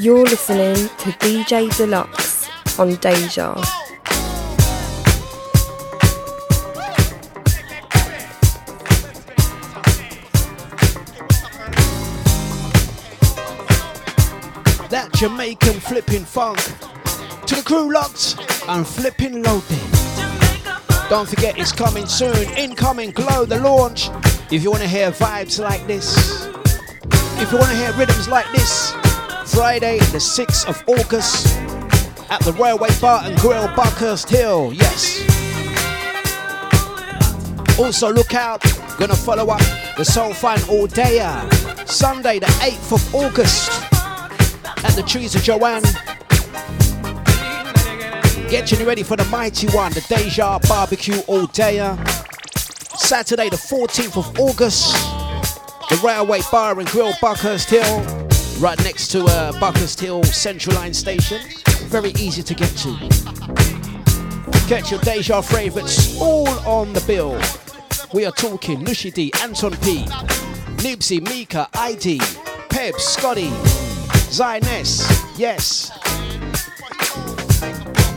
You're listening to DJ Dlux on Deja. That Jamaican flipping funk. To the crew locked and flipping loaded. Don't forget it's coming soon. Incoming Glow, the launch. If you want to hear vibes like this, if you want to hear rhythms like this, Friday, the 6th of August at the Railway Bar and Grill, Buckhurst Hill. Yes. Also, look out, gonna follow up the Soul Fun All Day. Sunday, the 8th of August at the Trees of Joanne. Getting ready for the mighty one, the Deja Barbecue All Day. Saturday, the 14th of August, the Railway Bar and Grill, Buckhurst Hill, right next to uh, Buckhurst Hill Central Line Station. Very easy to get to. Get your Deja favourites all on the bill. We are talking Nushi D, Anton P, Nibsy, Mika, ID, Peb, Scotty, Zyness, yes.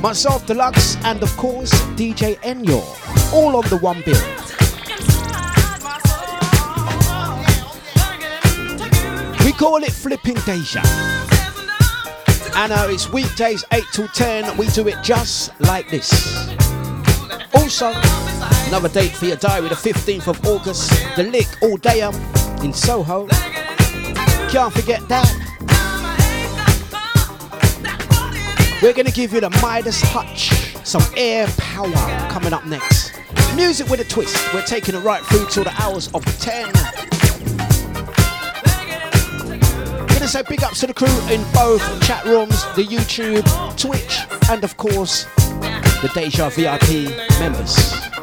Myself, Dlux, and of course, DJ Enyo. All on the one bill. Call it Flipping Deja. I know it's weekdays 8 till 10. We do it just like this. Also, another date for your diary, the 15th of August, the Lick All Day Up in Soho. Can't forget that. We're gonna give you the Midas touch, some air power coming up next. Music with a twist. We're taking it right through till the hours of 10. Say big ups to the crew in both chat rooms, the YouTube, Twitch, and of course, the Deja VIP members.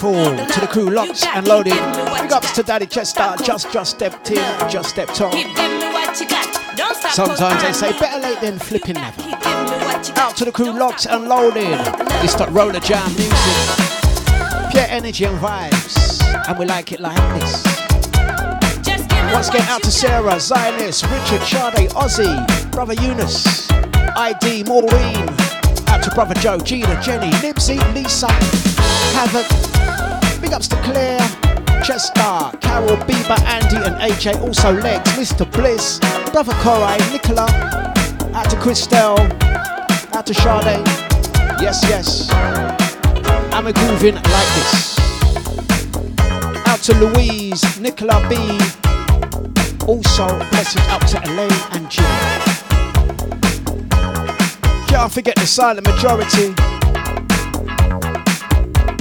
Grateful to the crew locked and loaded. Big ups to Daddy Chester, just just stepped in, just stepped on. Sometimes they say better late than flipping never. Out to the crew locked and loaded. It's that roller jam music. Pure energy and vibes. And we like it like this. Once again out to Sarah, Zionist, Richard, Sade, Ozzy, Brother Eunice, ID, Maureen. Out to Brother Joe, Gina, Jenny, Nibsy, Lisa, Havoc. Big ups to Claire, Chester, Carol, Bieber, Andy, and AJ. Also Lex, Mr. Bliss, Brother Korai, Nicola. Out to Christelle, out to Sade. Yes, yes. I'm a grooving like this. Out to Louise, Nicola B. Also, blessings up to Elaine and Jim. Can't forget the silent majority.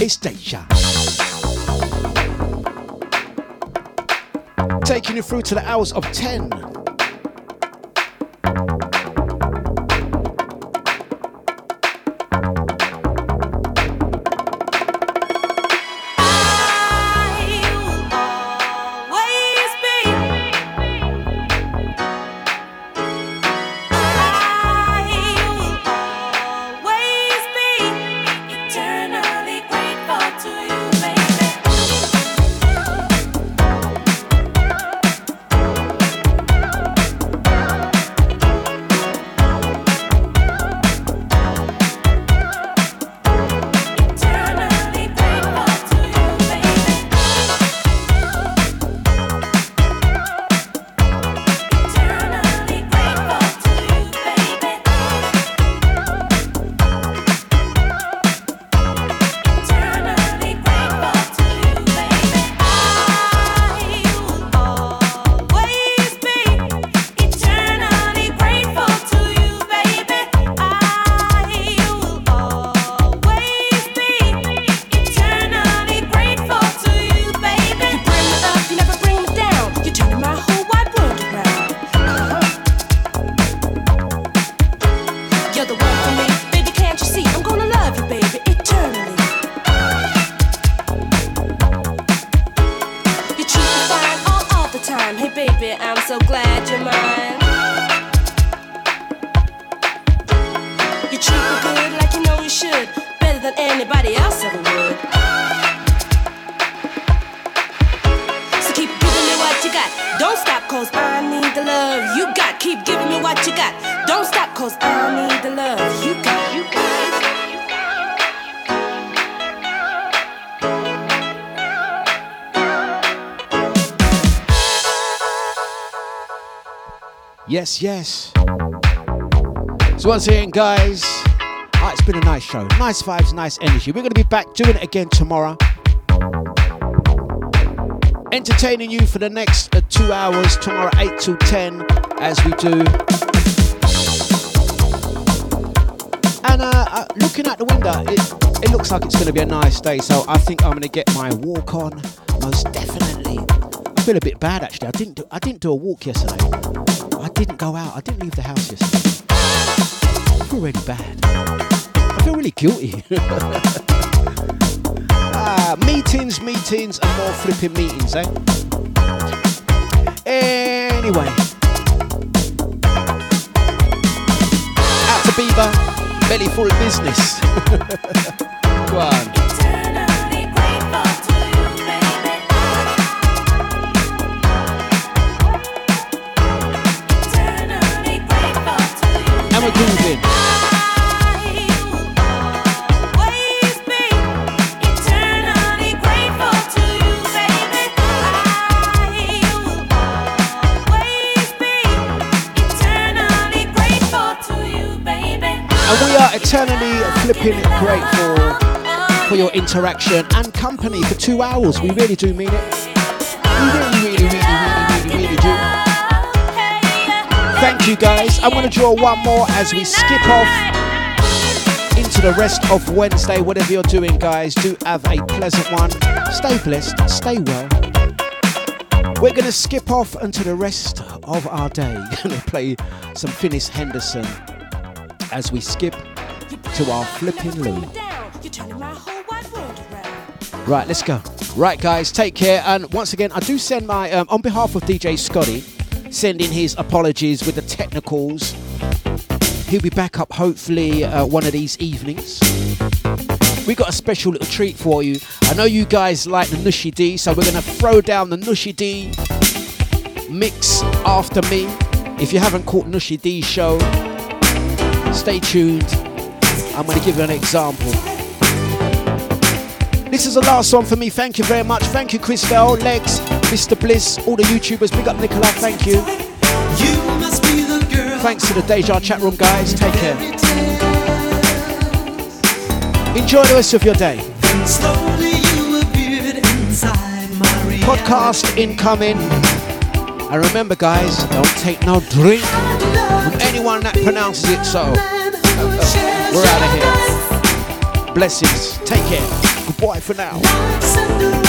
It's Deja. Taking you through to the hours of 10. Yes, yes. So once again, guys, ah, it's been a nice show. Nice vibes, nice energy. We're going to be back doing it again tomorrow. Entertaining you for the next uh, two hours, tomorrow 8 till 10, as we do. And uh, uh, looking out the window, it, it looks like it's going to be a nice day. So I think I'm going to get my walk on, most definitely. I feel a bit bad actually. I didn't do, I didn't do a walk yesterday. Didn't go out. I didn't leave the house yesterday. I feel really bad. I feel really guilty. *laughs* ah, meetings, meetings, and more flipping meetings, eh? Anyway. Out to Beaver, belly full of business. *laughs* Go And we are eternally flipping grateful for your interaction and company for two hours. We really do mean it. We really, really, really, really, really, really do. Thank you guys. I'm going to draw one more as we skip off into the rest of Wednesday. Whatever you're doing, guys, do have a pleasant one. Stay blessed, stay well. We're going to skip off into the rest of our day. *laughs* Going to play some Finis Henderson as we skip to our flipping loo. You're turning my whole wide world around. Right, let's go. Right, guys, take care. And once again, I do send my, um, on behalf of DJ Scotty, sending his apologies with the technicals. He'll be back up hopefully uh, one of these evenings. We got a special little treat for you. I know you guys like the Nushi D, so we're gonna throw down the Nushi D mix after me. If you haven't caught Nushi D's show, stay tuned. I'm gonna give you an example. This is the last one for me. Thank you very much. Thank you, Chris Christelle, Lex, Mr. Bliss, all the YouTubers. Big up Nicola. Thank you. Thanks to the Deja chat room, guys. Take care. Enjoy the rest of your day. Podcast incoming. And remember, guys, don't take no drink from anyone that pronounces it so. We're out of here. Blessings. Take care. Goodbye for now.